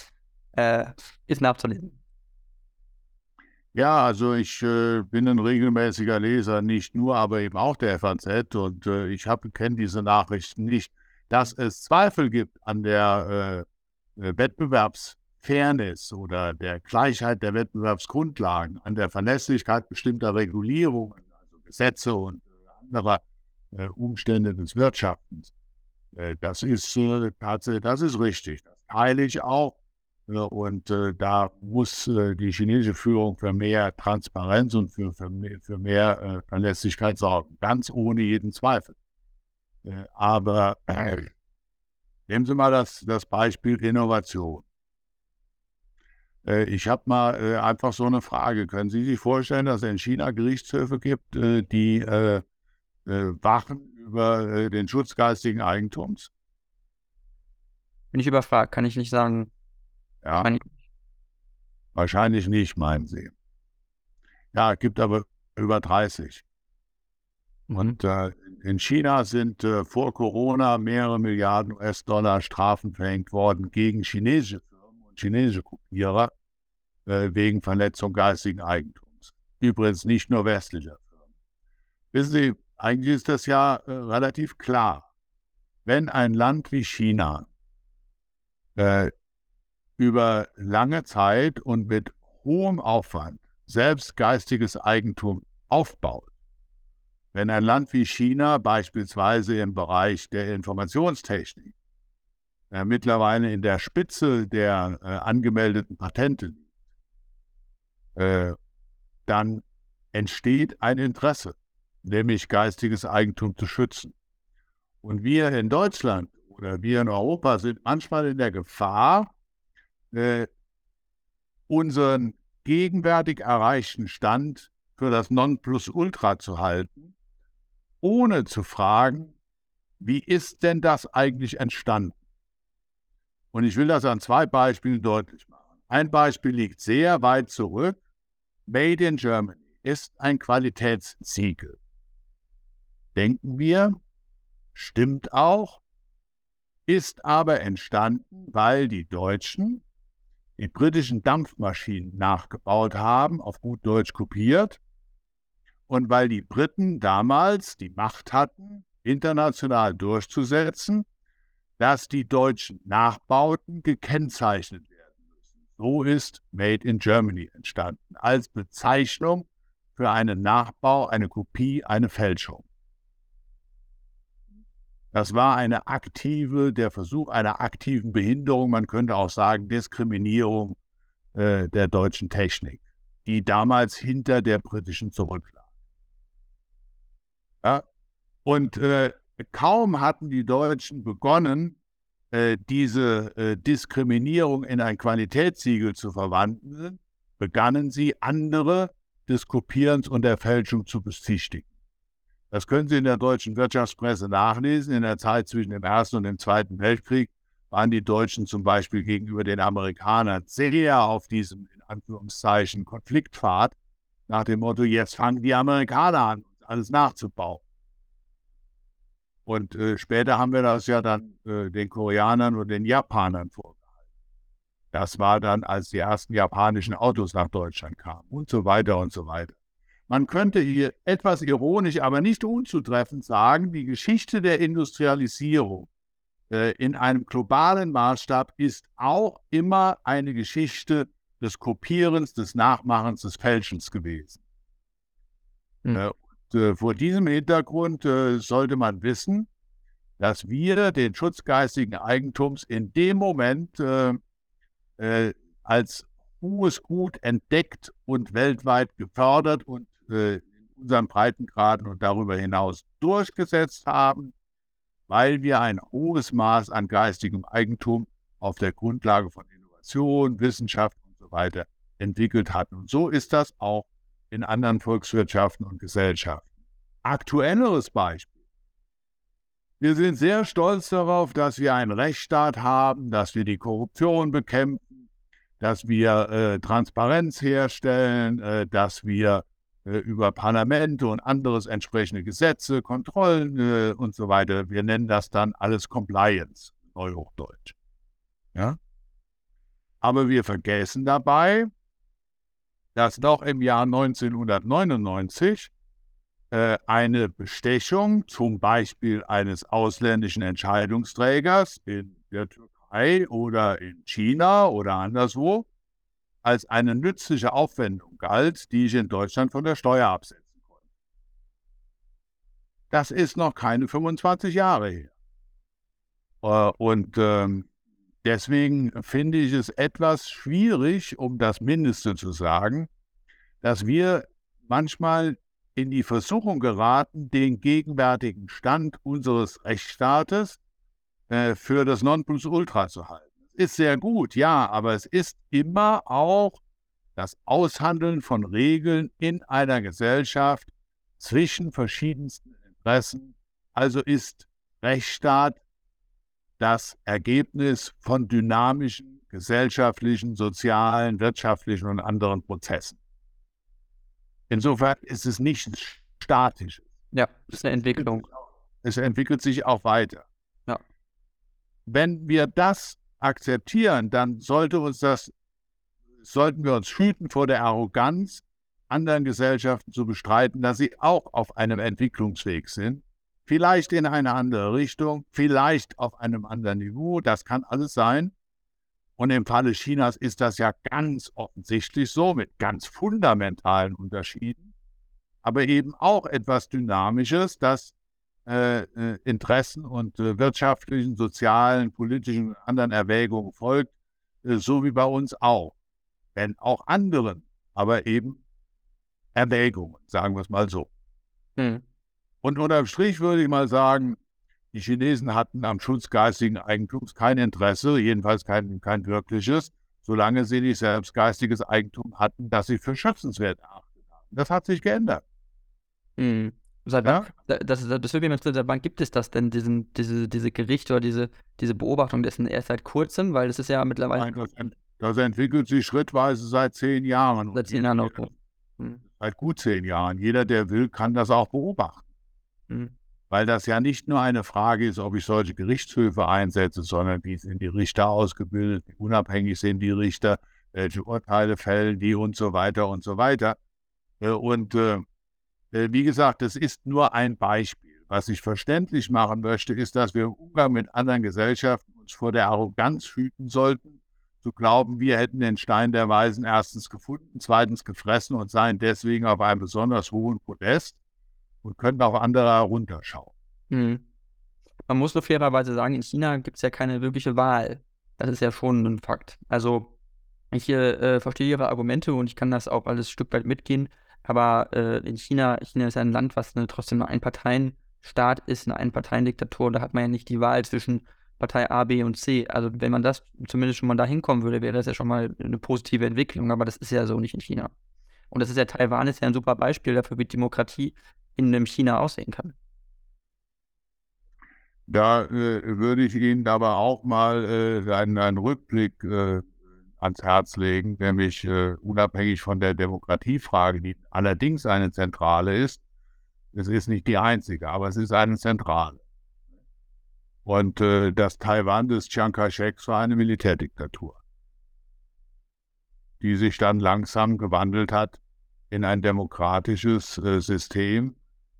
Speaker 1: ist nachzulesen.
Speaker 2: Ja, also ich äh, bin ein regelmäßiger Leser, nicht nur, aber eben auch der FAZ und äh, ich kenne diese Nachrichten nicht. Dass es Zweifel gibt an der äh, Wettbewerbs- Fairness oder der Gleichheit der Wettbewerbsgrundlagen, an der Verlässlichkeit bestimmter Regulierungen, also Gesetze und äh, anderer äh, Umstände des Wirtschaftens. Äh, das ist äh, das ist richtig. Das teile ich auch. Und äh, da muss die chinesische Führung für mehr Transparenz und für, für mehr, für mehr Verlässlichkeit sorgen. Ganz ohne jeden Zweifel. aber nehmen Sie mal das, das Beispiel Innovation. Ich habe mal einfach so eine Frage. Können Sie sich vorstellen, dass es in China Gerichtshöfe gibt, die wachen über den Schutz geistigen Eigentums?
Speaker 1: Bin ich überfragt, kann ich nicht sagen.
Speaker 2: Ja. Ich... Wahrscheinlich nicht, meinen Sie. Ja, es gibt aber über 30. Mhm. Und äh, in China sind äh, vor Corona mehrere Milliarden US-Dollar Strafen verhängt worden gegen chinesische Firmen und chinesische Kopierer, äh, wegen Verletzung geistigen Eigentums. Übrigens nicht nur westlicher Firmen. Wissen Sie, eigentlich ist das ja äh, relativ klar. Wenn ein Land wie China äh, über lange Zeit und mit hohem Aufwand selbst geistiges Eigentum aufbaut, wenn ein Land wie China beispielsweise im Bereich der Informationstechnik äh, mittlerweile in der Spitze der äh, angemeldeten Patente liegt, äh, dann entsteht ein Interesse, nämlich geistiges Eigentum zu schützen. Und wir in Deutschland oder wir in Europa sind manchmal in der Gefahr, äh, unseren gegenwärtig erreichten Stand für das Nonplusultra zu halten, ohne zu fragen, wie ist denn das eigentlich entstanden? Und ich will das an zwei Beispielen deutlich machen. Ein Beispiel liegt sehr weit zurück. Made in Germany ist ein Qualitätssiegel. Denken wir, stimmt auch, ist aber entstanden, weil die Deutschen die britischen Dampfmaschinen nachgebaut haben, auf gut Deutsch kopiert, und weil die Briten damals die Macht hatten, international durchzusetzen, dass die deutschen Nachbauten gekennzeichnet werden müssen. So ist Made in Germany entstanden, als Bezeichnung für einen Nachbau, eine Kopie, eine Fälschung. Das war eine aktive, der Versuch einer aktiven Behinderung, man könnte auch sagen Diskriminierung äh, der deutschen Technik, die damals hinter der britischen zurücklag. Ja? Und äh, kaum hatten die Deutschen begonnen, äh, diese äh, Diskriminierung in ein Qualitätssiegel zu verwandeln, begannen sie andere des Kopierens und der Fälschung zu bezichtigen. Das können Sie in der deutschen Wirtschaftspresse nachlesen. In der Zeit zwischen dem Ersten und dem Zweiten Weltkrieg waren die Deutschen zum Beispiel gegenüber den Amerikanern sehr auf diesem, in Anführungszeichen, Konfliktpfad, nach dem Motto, jetzt fangen die Amerikaner an, alles nachzubauen. Und äh, später haben wir das ja dann äh, den Koreanern und den Japanern vorgehalten. Das war dann, als die ersten japanischen Autos nach Deutschland kamen und so weiter und so weiter. Man könnte hier etwas ironisch, aber nicht unzutreffend sagen, die Geschichte der Industrialisierung äh, in einem globalen Maßstab ist auch immer eine Geschichte des Kopierens, des Nachmachens, des Fälschens gewesen. Mhm. Äh, und, äh, vor diesem Hintergrund sollte man wissen, dass wir den Schutz geistigen Eigentums in dem Moment als hohes Gut entdeckt und weltweit gefördert und in unseren Breitengraden und darüber hinaus durchgesetzt haben, weil wir ein hohes Maß an geistigem Eigentum auf der Grundlage von Innovation, Wissenschaft und so weiter entwickelt hatten. Und so ist das auch in anderen Volkswirtschaften und Gesellschaften. Aktuelleres Beispiel. Wir sind sehr stolz darauf, dass wir einen Rechtsstaat haben, dass wir die Korruption bekämpfen, dass wir äh, Transparenz herstellen, äh, dass wir über Parlamente und anderes entsprechende Gesetze, Kontrollen äh, und so weiter. Wir nennen das dann alles Compliance, Neuhochdeutsch. Ja? Aber wir vergessen dabei, dass noch im Jahr 1999 äh, eine Bestechung, zum Beispiel eines ausländischen Entscheidungsträgers in der Türkei oder in China oder anderswo, als eine nützliche Aufwendung galt, die ich in Deutschland von der Steuer absetzen konnte. Das ist noch keine 25 Jahre her. Äh, und ähm, deswegen finde ich es etwas schwierig, um das Mindeste zu sagen, dass wir manchmal in die Versuchung geraten, den gegenwärtigen Stand unseres Rechtsstaates äh, für das Nonplusultra zu halten ist sehr gut, ja, aber es ist immer auch das Aushandeln von Regeln in einer Gesellschaft zwischen verschiedensten Interessen. Also ist Rechtsstaat das Ergebnis von dynamischen gesellschaftlichen, sozialen, wirtschaftlichen und anderen Prozessen. Insofern ist es nichts Statisches.
Speaker 1: Ja, es ist eine Entwicklung.
Speaker 2: Es entwickelt sich auch weiter. Ja. Wenn wir das akzeptieren, dann sollte uns das, sollten wir uns hüten vor der Arroganz, anderen Gesellschaften zu bestreiten, dass sie auch auf einem Entwicklungsweg sind. Vielleicht in eine andere Richtung, vielleicht auf einem anderen Niveau, das kann alles sein. Und im Falle Chinas ist das ja ganz offensichtlich so, mit ganz fundamentalen Unterschieden, aber eben auch etwas Dynamisches, das Interessen und äh, wirtschaftlichen, sozialen, politischen und anderen Erwägungen folgt, äh, so wie bei uns auch. Wenn auch anderen, aber eben Erwägungen, sagen wir es mal so. Hm. Und unterm Strich würde ich mal sagen, die Chinesen hatten am Schutz geistigen Eigentums kein Interesse, jedenfalls kein, kein wirkliches, solange sie nicht selbst geistiges Eigentum hatten, das sie für schützenswert erachtet haben. Das hat sich geändert.
Speaker 1: Mhm. Seit ja? wann, das, das, das würde mich seit wann gibt es das denn, diesen, diese, diese Gerichte oder diese, diese Beobachtung dessen erst seit kurzem? Weil das ist ja mittlerweile. Nein,
Speaker 2: das, das, entwickelt sich schrittweise seit zehn Jahren.
Speaker 1: Seit zehn Jahren auch.
Speaker 2: Hm. Seit gut zehn Jahren. Jeder, der will, kann das auch beobachten. Hm. Weil das ja nicht nur eine Frage ist, ob ich solche Gerichtshöfe einsetze, sondern wie sind die Richter ausgebildet, wie unabhängig sind die Richter, welche Urteile fällen die und so weiter und so weiter. Äh, und äh, wie gesagt, das ist nur ein Beispiel. Was ich verständlich machen möchte, ist, dass wir im Umgang mit anderen Gesellschaften uns vor der Arroganz hüten sollten, zu glauben, wir hätten den Stein der Weisen erstens gefunden, zweitens gefressen und seien deswegen auf einem besonders hohen Podest und könnten auch andere herunterschauen. Hm.
Speaker 1: Man muss nur fairerweise sagen, in China gibt es ja keine wirkliche Wahl. Das ist ja schon ein Fakt. Also ich äh, verstehe Ihre Argumente und ich kann das auch alles ein Stück weit mitgehen. Aber äh, in China, China ist ein Land, was eine, trotzdem ein Einparteienstaat ist, eine Einparteiendiktatur. Da hat man ja nicht die Wahl zwischen Partei A, B und C. Also wenn man das zumindest schon mal da hinkommen würde, wäre das ja schon mal eine positive Entwicklung. Aber das ist ja so nicht in China. Und das ist ja Taiwan ist ja ein super Beispiel dafür, wie Demokratie in einem China aussehen kann.
Speaker 2: Da äh, würde ich Ihnen aber auch mal äh, einen, einen, Rückblick äh, ans Herz legen, nämlich äh, unabhängig von der Demokratiefrage, die allerdings eine zentrale ist. Es ist nicht die einzige, aber es ist eine zentrale. Und äh, das Taiwan des Chiang Kai-sheks war eine Militärdiktatur, die sich dann langsam gewandelt hat in ein demokratisches äh, System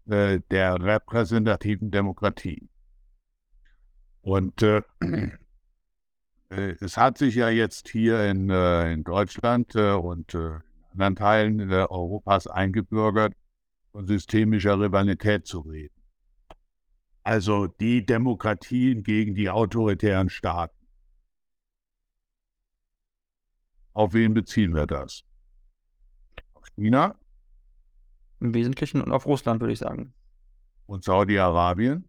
Speaker 2: äh, der repräsentativen Demokratie. Und äh, es hat sich ja jetzt hier in, äh, in Deutschland äh, und in anderen Teilen Europas eingebürgert, von systemischer Rivalität zu reden. Also die Demokratien gegen die autoritären Staaten. Auf wen beziehen wir das? Auf China?
Speaker 1: Im Wesentlichen und auf Russland, würde ich sagen.
Speaker 2: Und Saudi-Arabien?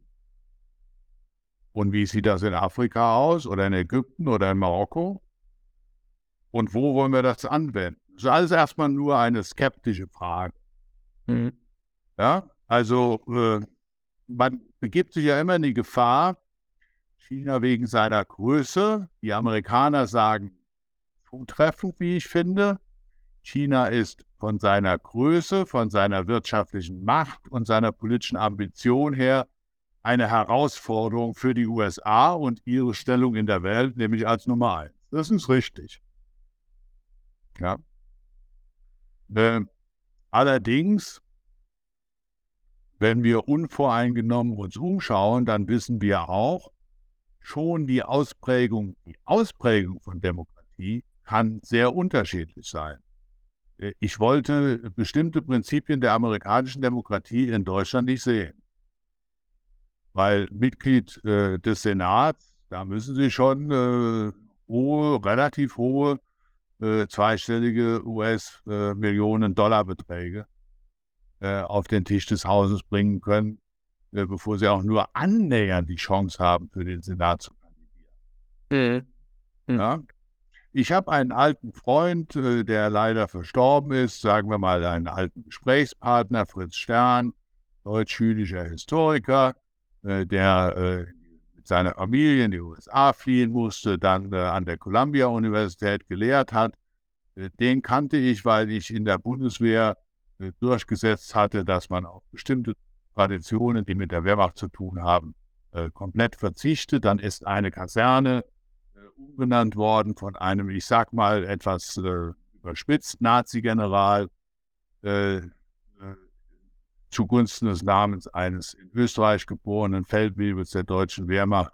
Speaker 2: Und wie sieht das in Afrika aus oder in Ägypten oder in Marokko? Und wo wollen wir das anwenden? Das ist alles erstmal nur eine skeptische Frage. Mhm. Ja, also äh, man begibt sich ja immer in die Gefahr, China wegen seiner Größe, die Amerikaner sagen zutreffend, wie ich finde, China ist von seiner Größe, von seiner wirtschaftlichen Macht und seiner politischen Ambition her eine Herausforderung für die USA und ihre Stellung in der Welt, nämlich als Nummer eins. Das ist richtig. Ja. Äh, allerdings, wenn wir unvoreingenommen uns umschauen, dann wissen wir auch, schon die Ausprägung, die Ausprägung von Demokratie kann sehr unterschiedlich sein. Äh, ich wollte bestimmte Prinzipien der amerikanischen Demokratie in Deutschland nicht sehen weil Mitglied äh, des Senats, da müssen Sie schon äh, hohe, relativ hohe, äh, zweistellige US-Millionen-Dollar-Beträge äh, auf den Tisch des Hauses bringen können, äh, bevor Sie auch nur annähernd die Chance haben, für den Senat zu kandidieren. Mhm. Ja? Ich habe einen alten Freund, äh, der leider verstorben ist, sagen wir mal einen alten Gesprächspartner, Fritz Stern, deutsch-jüdischer Historiker, äh, der äh, mit seiner Familie in die USA fliehen musste, dann äh, an der Columbia-Universität gelehrt hat. Den kannte ich, weil ich in der Bundeswehr durchgesetzt hatte, dass man auf bestimmte Traditionen, die mit der Wehrmacht zu tun haben, komplett verzichtet. Dann ist eine Kaserne umbenannt worden von einem, ich sag mal, etwas überspitzt Nazi-General zugunsten des Namens eines in Österreich geborenen Feldwebels der deutschen Wehrmacht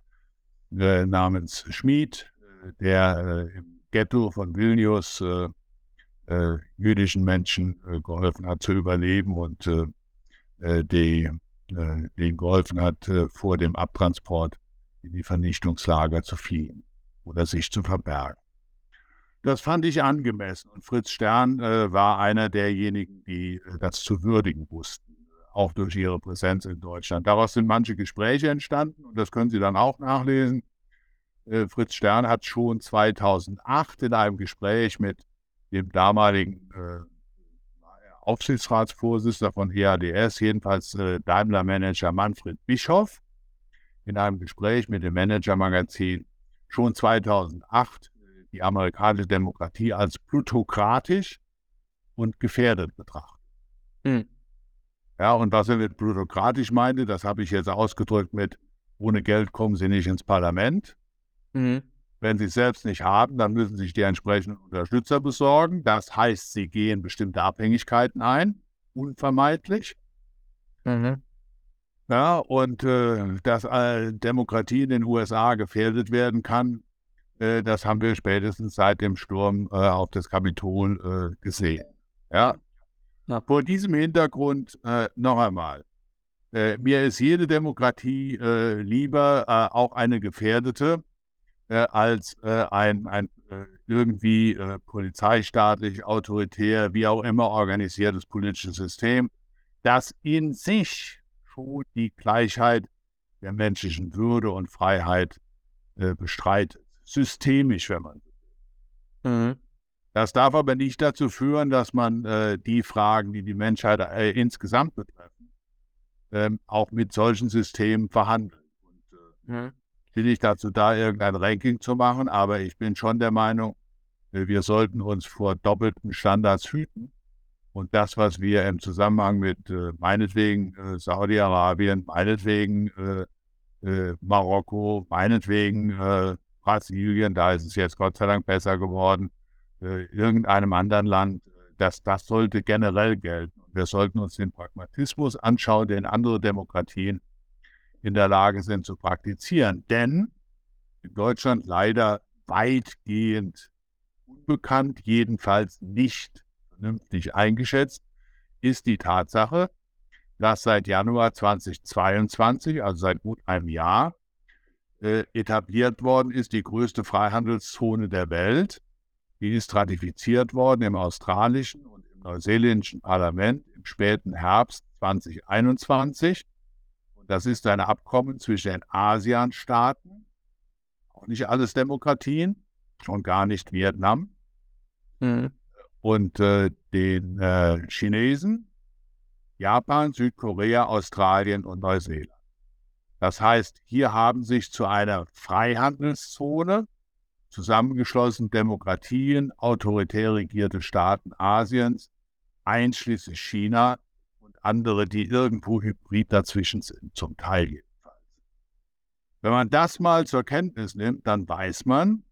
Speaker 2: äh, namens Schmid, äh, der äh, im Ghetto von Vilnius äh, äh, jüdischen Menschen äh, geholfen hat zu überleben und die, denen geholfen hat, vor dem Abtransport in die Vernichtungslager zu fliehen oder sich zu verbergen. Das fand ich angemessen und Fritz Stern war einer derjenigen, die das zu würdigen wussten auch durch ihre Präsenz in Deutschland. Daraus sind manche Gespräche entstanden und das können Sie dann auch nachlesen. Äh, Fritz Stern hat schon 2008 in einem Gespräch mit dem damaligen äh, Aufsichtsratsvorsitzender von EADS, jedenfalls äh, Daimler-Manager Manfred Bischoff, in einem Gespräch mit dem Manager-Magazin schon 2008 äh, die amerikanische Demokratie als plutokratisch und gefährdet betrachtet. Mhm. Ja, und was er mit plutokratisch meinte, das habe ich jetzt ausgedrückt mit, ohne Geld kommen Sie nicht ins Parlament. Mhm. Wenn Sie es selbst nicht haben, dann müssen Sie sich die entsprechenden Unterstützer besorgen. Das heißt, Sie gehen bestimmte Abhängigkeiten ein, unvermeidlich. Mhm. Ja, und äh, dass äh, Demokratie in den USA gefährdet werden kann, äh, das haben wir spätestens seit dem Sturm äh, auf das Kapitol äh, gesehen. Ja? Ja? Vor diesem Hintergrund äh, noch einmal. mir ist jede Demokratie lieber, auch eine gefährdete, als ein, ein irgendwie polizeistaatlich, autoritär, wie auch immer organisiertes politisches System, das in sich schon die Gleichheit der menschlichen Würde und Freiheit äh, bestreitet. Systemisch, wenn man so will. Mhm. Das darf aber nicht dazu führen, dass man äh, die Fragen, die die Menschheit äh, insgesamt betreffen, ähm, auch mit solchen Systemen verhandelt. Und, äh, mhm. Will ich dazu da irgendein Ranking zu machen, aber ich bin schon der Meinung, äh, wir sollten uns vor doppelten Standards hüten und das, was wir im Zusammenhang mit äh, meinetwegen äh, Saudi-Arabien, meinetwegen Marokko, meinetwegen Brasilien, da ist es jetzt Gott sei Dank besser geworden, äh, irgendeinem anderen Land, das, das sollte generell gelten. Wir sollten uns den Pragmatismus anschauen, den andere Demokratien in der Lage sind zu praktizieren. Denn in Deutschland leider weitgehend unbekannt, jedenfalls nicht vernünftig eingeschätzt, ist die Tatsache, dass seit Januar 2022, also seit gut einem Jahr, äh, etabliert worden ist die größte Freihandelszone der Welt. Die ist ratifiziert worden im australischen und im neuseeländischen Parlament im späten Herbst 2021. Und das ist ein Abkommen zwischen den ASEAN-Staaten, auch nicht alles Demokratien, schon gar nicht Vietnam, mhm und äh, den äh, Chinesen, Japan, Südkorea, Australien und Neuseeland. Das heißt, hier haben sich zu einer Freihandelszone zusammengeschlossen Demokratien, autoritär regierte Staaten Asiens, einschließlich China und andere, die irgendwo hybrid dazwischen sind, zum Teil jedenfalls. Wenn man das mal zur Kenntnis nimmt, dann weiß man,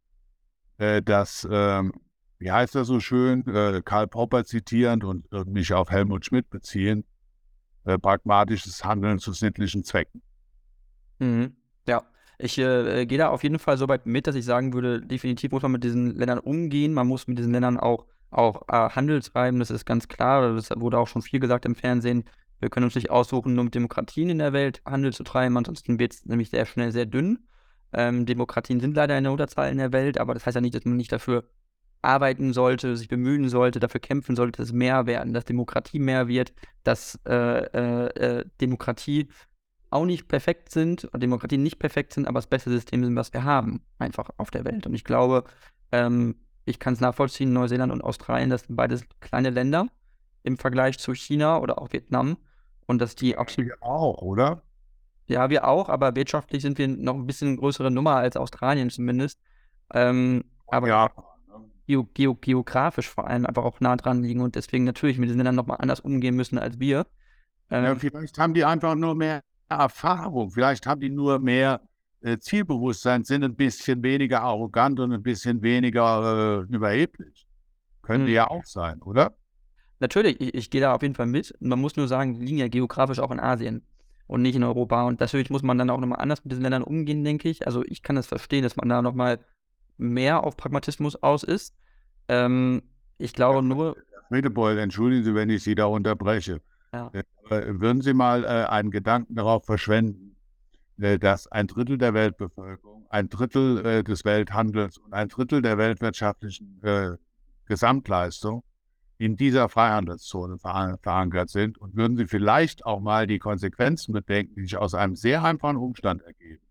Speaker 2: äh, dass ähm, wie heißt er so schön, äh, Karl Popper zitierend und äh, mich auf Helmut Schmidt beziehen, äh, pragmatisches Handeln zu sittlichen Zwecken.
Speaker 1: Mhm. Ja, ich äh, gehe da auf jeden Fall so weit mit, dass ich sagen würde, definitiv muss man mit diesen Ländern umgehen, man muss mit diesen Ländern auch, auch äh, Handel treiben, das ist ganz klar, das wurde auch schon viel gesagt im Fernsehen. Wir können uns nicht aussuchen, nur mit Demokratien in der Welt Handel zu treiben, ansonsten wird es nämlich sehr schnell sehr dünn. Ähm, Demokratien sind leider in der Unterzahl in der Welt, aber das heißt ja nicht, dass man nicht dafür arbeiten sollte, sich bemühen sollte, dafür kämpfen sollte, dass mehr werden, dass Demokratie mehr wird, dass äh, äh, äh, Demokratie auch nicht perfekt sind Demokratien nicht perfekt sind, aber das beste System sind, was wir haben, einfach auf der Welt. Und ich glaube, ähm, ich kann es nachvollziehen, Neuseeland und Australien, das sind beides kleine Länder im Vergleich zu China oder auch Vietnam. Und dass die absolut.
Speaker 2: Wir auch, oder?
Speaker 1: Ja, wir auch, aber wirtschaftlich sind wir noch ein bisschen größere Nummer als Australien zumindest. Ähm, aber ja geo geo geografisch vor allem einfach auch nah dran liegen und deswegen natürlich mit diesen Ländern nochmal anders umgehen müssen als wir.
Speaker 2: Ähm, ja, vielleicht haben die einfach nur mehr Erfahrung, vielleicht haben die nur mehr äh, Zielbewusstsein, sind ein bisschen weniger arrogant und ein bisschen weniger äh, überheblich. Können die hm. ja auch sein, oder?
Speaker 1: Natürlich, ich, ich gehe da auf jeden Fall mit. Man muss nur sagen, die liegen ja geografisch auch in Asien und nicht in Europa. Und natürlich muss man dann auch nochmal anders mit diesen Ländern umgehen, denke ich. Also ich kann das verstehen, dass man da nochmal mehr auf Pragmatismus aus ist. Ähm, ich glaube nur.
Speaker 2: Medebeul, entschuldigen Sie, wenn ich Sie da unterbreche. Ja. Äh, würden Sie mal äh, einen Gedanken darauf verschwenden, äh, dass ein Drittel der Weltbevölkerung, ein Drittel des Welthandels und ein Drittel der weltwirtschaftlichen Gesamtleistung in dieser Freihandelszone ver verankert sind? Und würden Sie vielleicht auch mal die Konsequenzen bedenken, die sich aus einem sehr einfachen Umstand ergeben?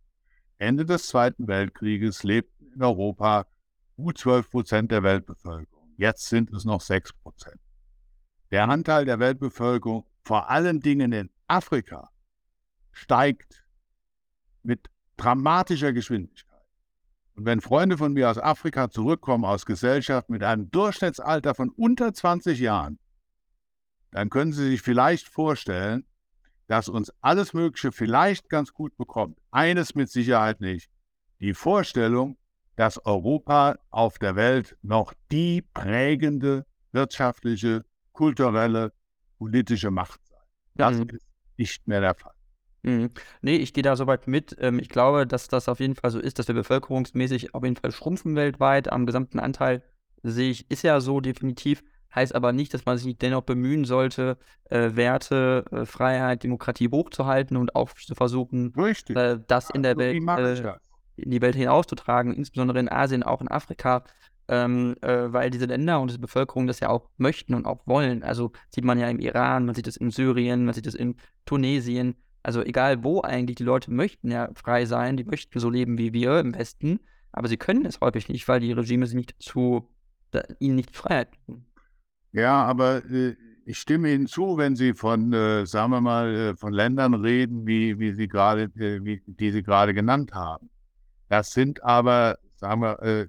Speaker 2: Ende des Zweiten Weltkrieges lebten in Europa gut 12 Prozent der Weltbevölkerung. Jetzt sind es noch 6 Prozent. Der Anteil der Weltbevölkerung, vor allen Dingen in Afrika, steigt mit dramatischer Geschwindigkeit. Und wenn Freunde von mir aus Afrika zurückkommen aus Gesellschaft mit einem Durchschnittsalter von unter 20 Jahren, dann können Sie sich vielleicht vorstellen, dass uns alles Mögliche vielleicht ganz gut bekommt. Eines mit Sicherheit nicht. Die Vorstellung, dass Europa auf der Welt noch die prägende wirtschaftliche, kulturelle, politische Macht sei. Das mhm. ist nicht mehr der Fall.
Speaker 1: Mhm. Ne, ich gehe da soweit mit. Ähm, ich glaube, dass das auf jeden Fall so ist, dass wir bevölkerungsmäßig auf jeden Fall schrumpfen weltweit. Am gesamten Anteil sehe ich, ist ja so definitiv. Heißt aber nicht, dass man sich dennoch bemühen sollte, äh, Werte, äh, Freiheit, Demokratie hochzuhalten und auch zu versuchen, äh, das in der Welt, äh, in die Welt hinauszutragen, insbesondere in Asien, auch in Afrika, ähm, äh, weil diese Länder und diese Bevölkerung das ja auch möchten und auch wollen. Also sieht man ja im Iran, man sieht das in Syrien, man sieht das in Tunesien. Also egal wo eigentlich, die Leute möchten ja frei sein, die möchten so leben wie wir im Westen, aber sie können es häufig nicht, weil die Regime sie nicht dazu, ihnen nicht Freiheit geben.
Speaker 2: Ja, aber äh, ich stimme Ihnen zu, wenn Sie von, äh, sagen wir mal, äh, von Ländern reden, wie, wie Sie gerade, äh, wie, die Sie gerade genannt haben. Das sind aber, sagen wir, äh,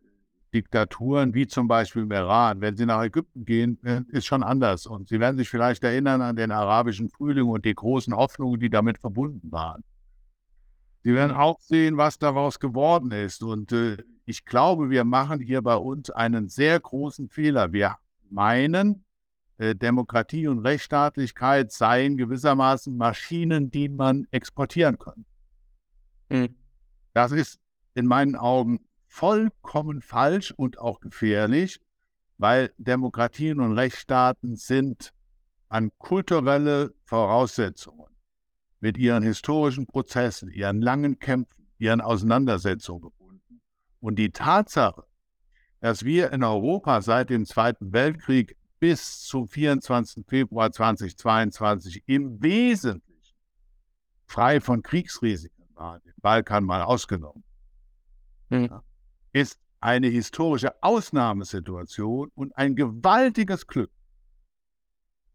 Speaker 2: Diktaturen wie zum Beispiel im Iran, wenn Sie nach Ägypten gehen, äh, ist schon anders. Und Sie werden sich vielleicht erinnern an den arabischen Frühling und die großen Hoffnungen, die damit verbunden waren. Sie werden auch sehen, was daraus geworden ist. Und äh, ich glaube, wir machen hier bei uns einen sehr großen Fehler. Wir meinen, äh, Demokratie und Rechtsstaatlichkeit seien gewissermaßen Maschinen, die man exportieren kann. Mhm. Das ist in meinen Augen vollkommen falsch und auch gefährlich, weil Demokratien und Rechtsstaaten sind an kulturelle Voraussetzungen mit ihren historischen Prozessen, ihren langen Kämpfen, ihren Auseinandersetzungen gebunden. Und die Tatsache, dass wir in Europa seit dem Zweiten Weltkrieg bis zum 24. Februar 2022 im Wesentlichen frei von Kriegsrisiken waren, den Balkan mal ausgenommen, hm. ja, ist eine historische Ausnahmesituation und ein gewaltiges Glück.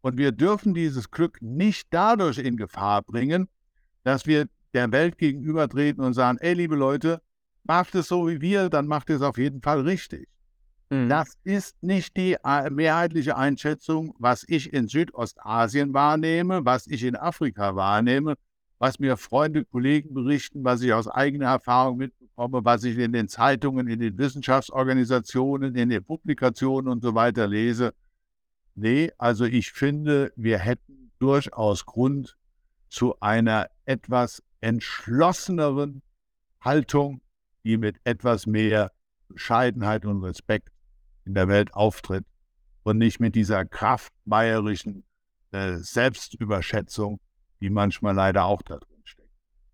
Speaker 2: Und wir dürfen dieses Glück nicht dadurch in Gefahr bringen, dass wir der Welt gegenübertreten und sagen, ey, liebe Leute, macht es so wie wir, dann macht es auf jeden Fall richtig. Mhm. Das ist nicht die äh, mehrheitliche Einschätzung, was ich in Südostasien wahrnehme, was ich in Afrika wahrnehme, was mir Freunde, Kollegen berichten, was ich aus eigener Erfahrung mitbekomme, was ich in den Zeitungen, in den Wissenschaftsorganisationen, in den Publikationen und so weiter lese. Nee, also ich finde, wir hätten durchaus Grund zu einer etwas entschlosseneren Haltung, die mit etwas mehr Bescheidenheit und Respekt in der Welt auftritt und nicht mit dieser kraftmeierischen äh, Selbstüberschätzung, die manchmal leider auch da drin.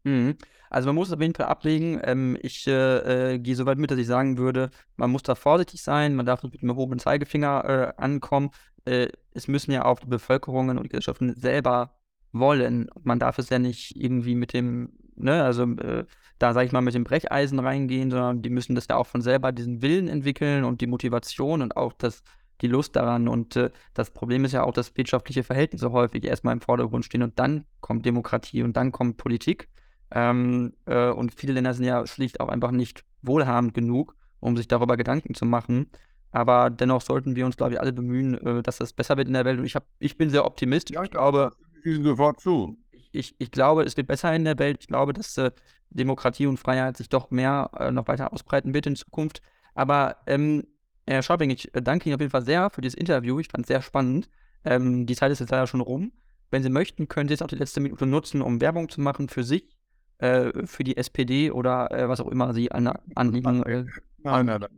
Speaker 1: Mhm. Also man muss auf jeden Fall ablegen. Ähm, ich äh, äh, gehe so weit mit, dass ich sagen würde, man muss da vorsichtig sein, man darf nicht mit dem erhobenen Zeigefinger äh, ankommen. Äh, es müssen ja auch die Bevölkerungen und die Gesellschaften selber wollen. Man darf es ja nicht irgendwie mit dem, ne, also äh, da sage ich mal, mit dem Brecheisen reingehen, sondern die müssen das ja auch von selber diesen Willen entwickeln und die Motivation und auch das die Lust daran. Und äh, das Problem ist ja auch, dass wirtschaftliche Verhältnisse häufig erstmal im Vordergrund stehen und dann kommt Demokratie und dann kommt Politik. Ähm, äh, und viele Länder sind ja schlicht auch einfach nicht wohlhabend genug, um sich darüber Gedanken zu machen. Aber dennoch sollten wir uns, glaube ich, alle bemühen, äh, dass das besser wird in der Welt. Und ich, hab, ich bin sehr optimistisch. Ja, ich glaube,
Speaker 2: ich sofort zu.
Speaker 1: Ich, ich, glaube, es wird besser in der Welt. Ich glaube, dass äh, Demokratie und Freiheit sich doch mehr äh, noch weiter ausbreiten wird in Zukunft. Aber ähm, Herr Schaubing, ich äh, danke Ihnen auf jeden Fall sehr für dieses Interview. Ich fand es sehr spannend. Ähm, die Zeit ist jetzt leider schon rum. Wenn Sie möchten, können Sie jetzt auch die letzte Minute nutzen, um Werbung zu machen für sich, äh, für die SPD oder äh, was auch immer Sie an Anliegen. Äh,
Speaker 2: nein, nein, nein.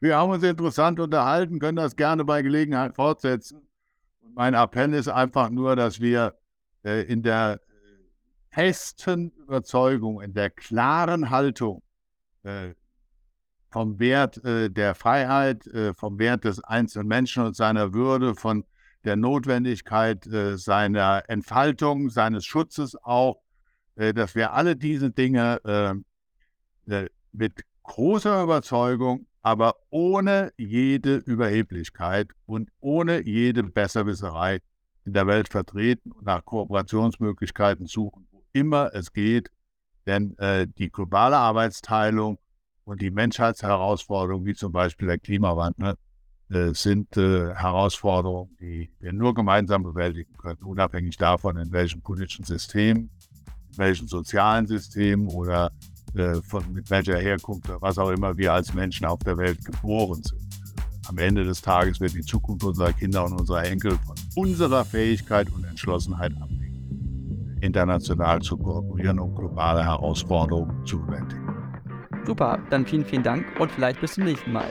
Speaker 2: Wir haben uns interessant unterhalten, können das gerne bei Gelegenheit fortsetzen. Mein Appell ist einfach nur, dass wir äh, in der festen Überzeugung, in der klaren Haltung äh, vom Wert äh, der Freiheit, äh, vom Wert des einzelnen Menschen und seiner Würde, von der Notwendigkeit äh, seiner Entfaltung, seines Schutzes auch, äh, dass wir alle diese Dinge äh, äh, mit großer Überzeugung, aber ohne jede Überheblichkeit und ohne jede Besserwisserei in der Welt vertreten und nach Kooperationsmöglichkeiten suchen, wo immer es geht. Denn äh, die globale Arbeitsteilung und die Menschheitsherausforderungen, wie zum Beispiel der Klimawandel, äh, sind äh, Herausforderungen, die wir nur gemeinsam bewältigen können, unabhängig davon, in welchem politischen System, welchem sozialen System oder äh, von, mit welcher Herkunft oder was auch immer wir als Menschen auf der Welt geboren sind. Am Ende des Tages wird die Zukunft unserer Kinder und unserer Enkel von unserer Fähigkeit und Entschlossenheit abhängen, international zu kooperieren und globale Herausforderungen zu bewältigen.
Speaker 1: Super, dann vielen, vielen Dank und vielleicht bis zum nächsten Mal.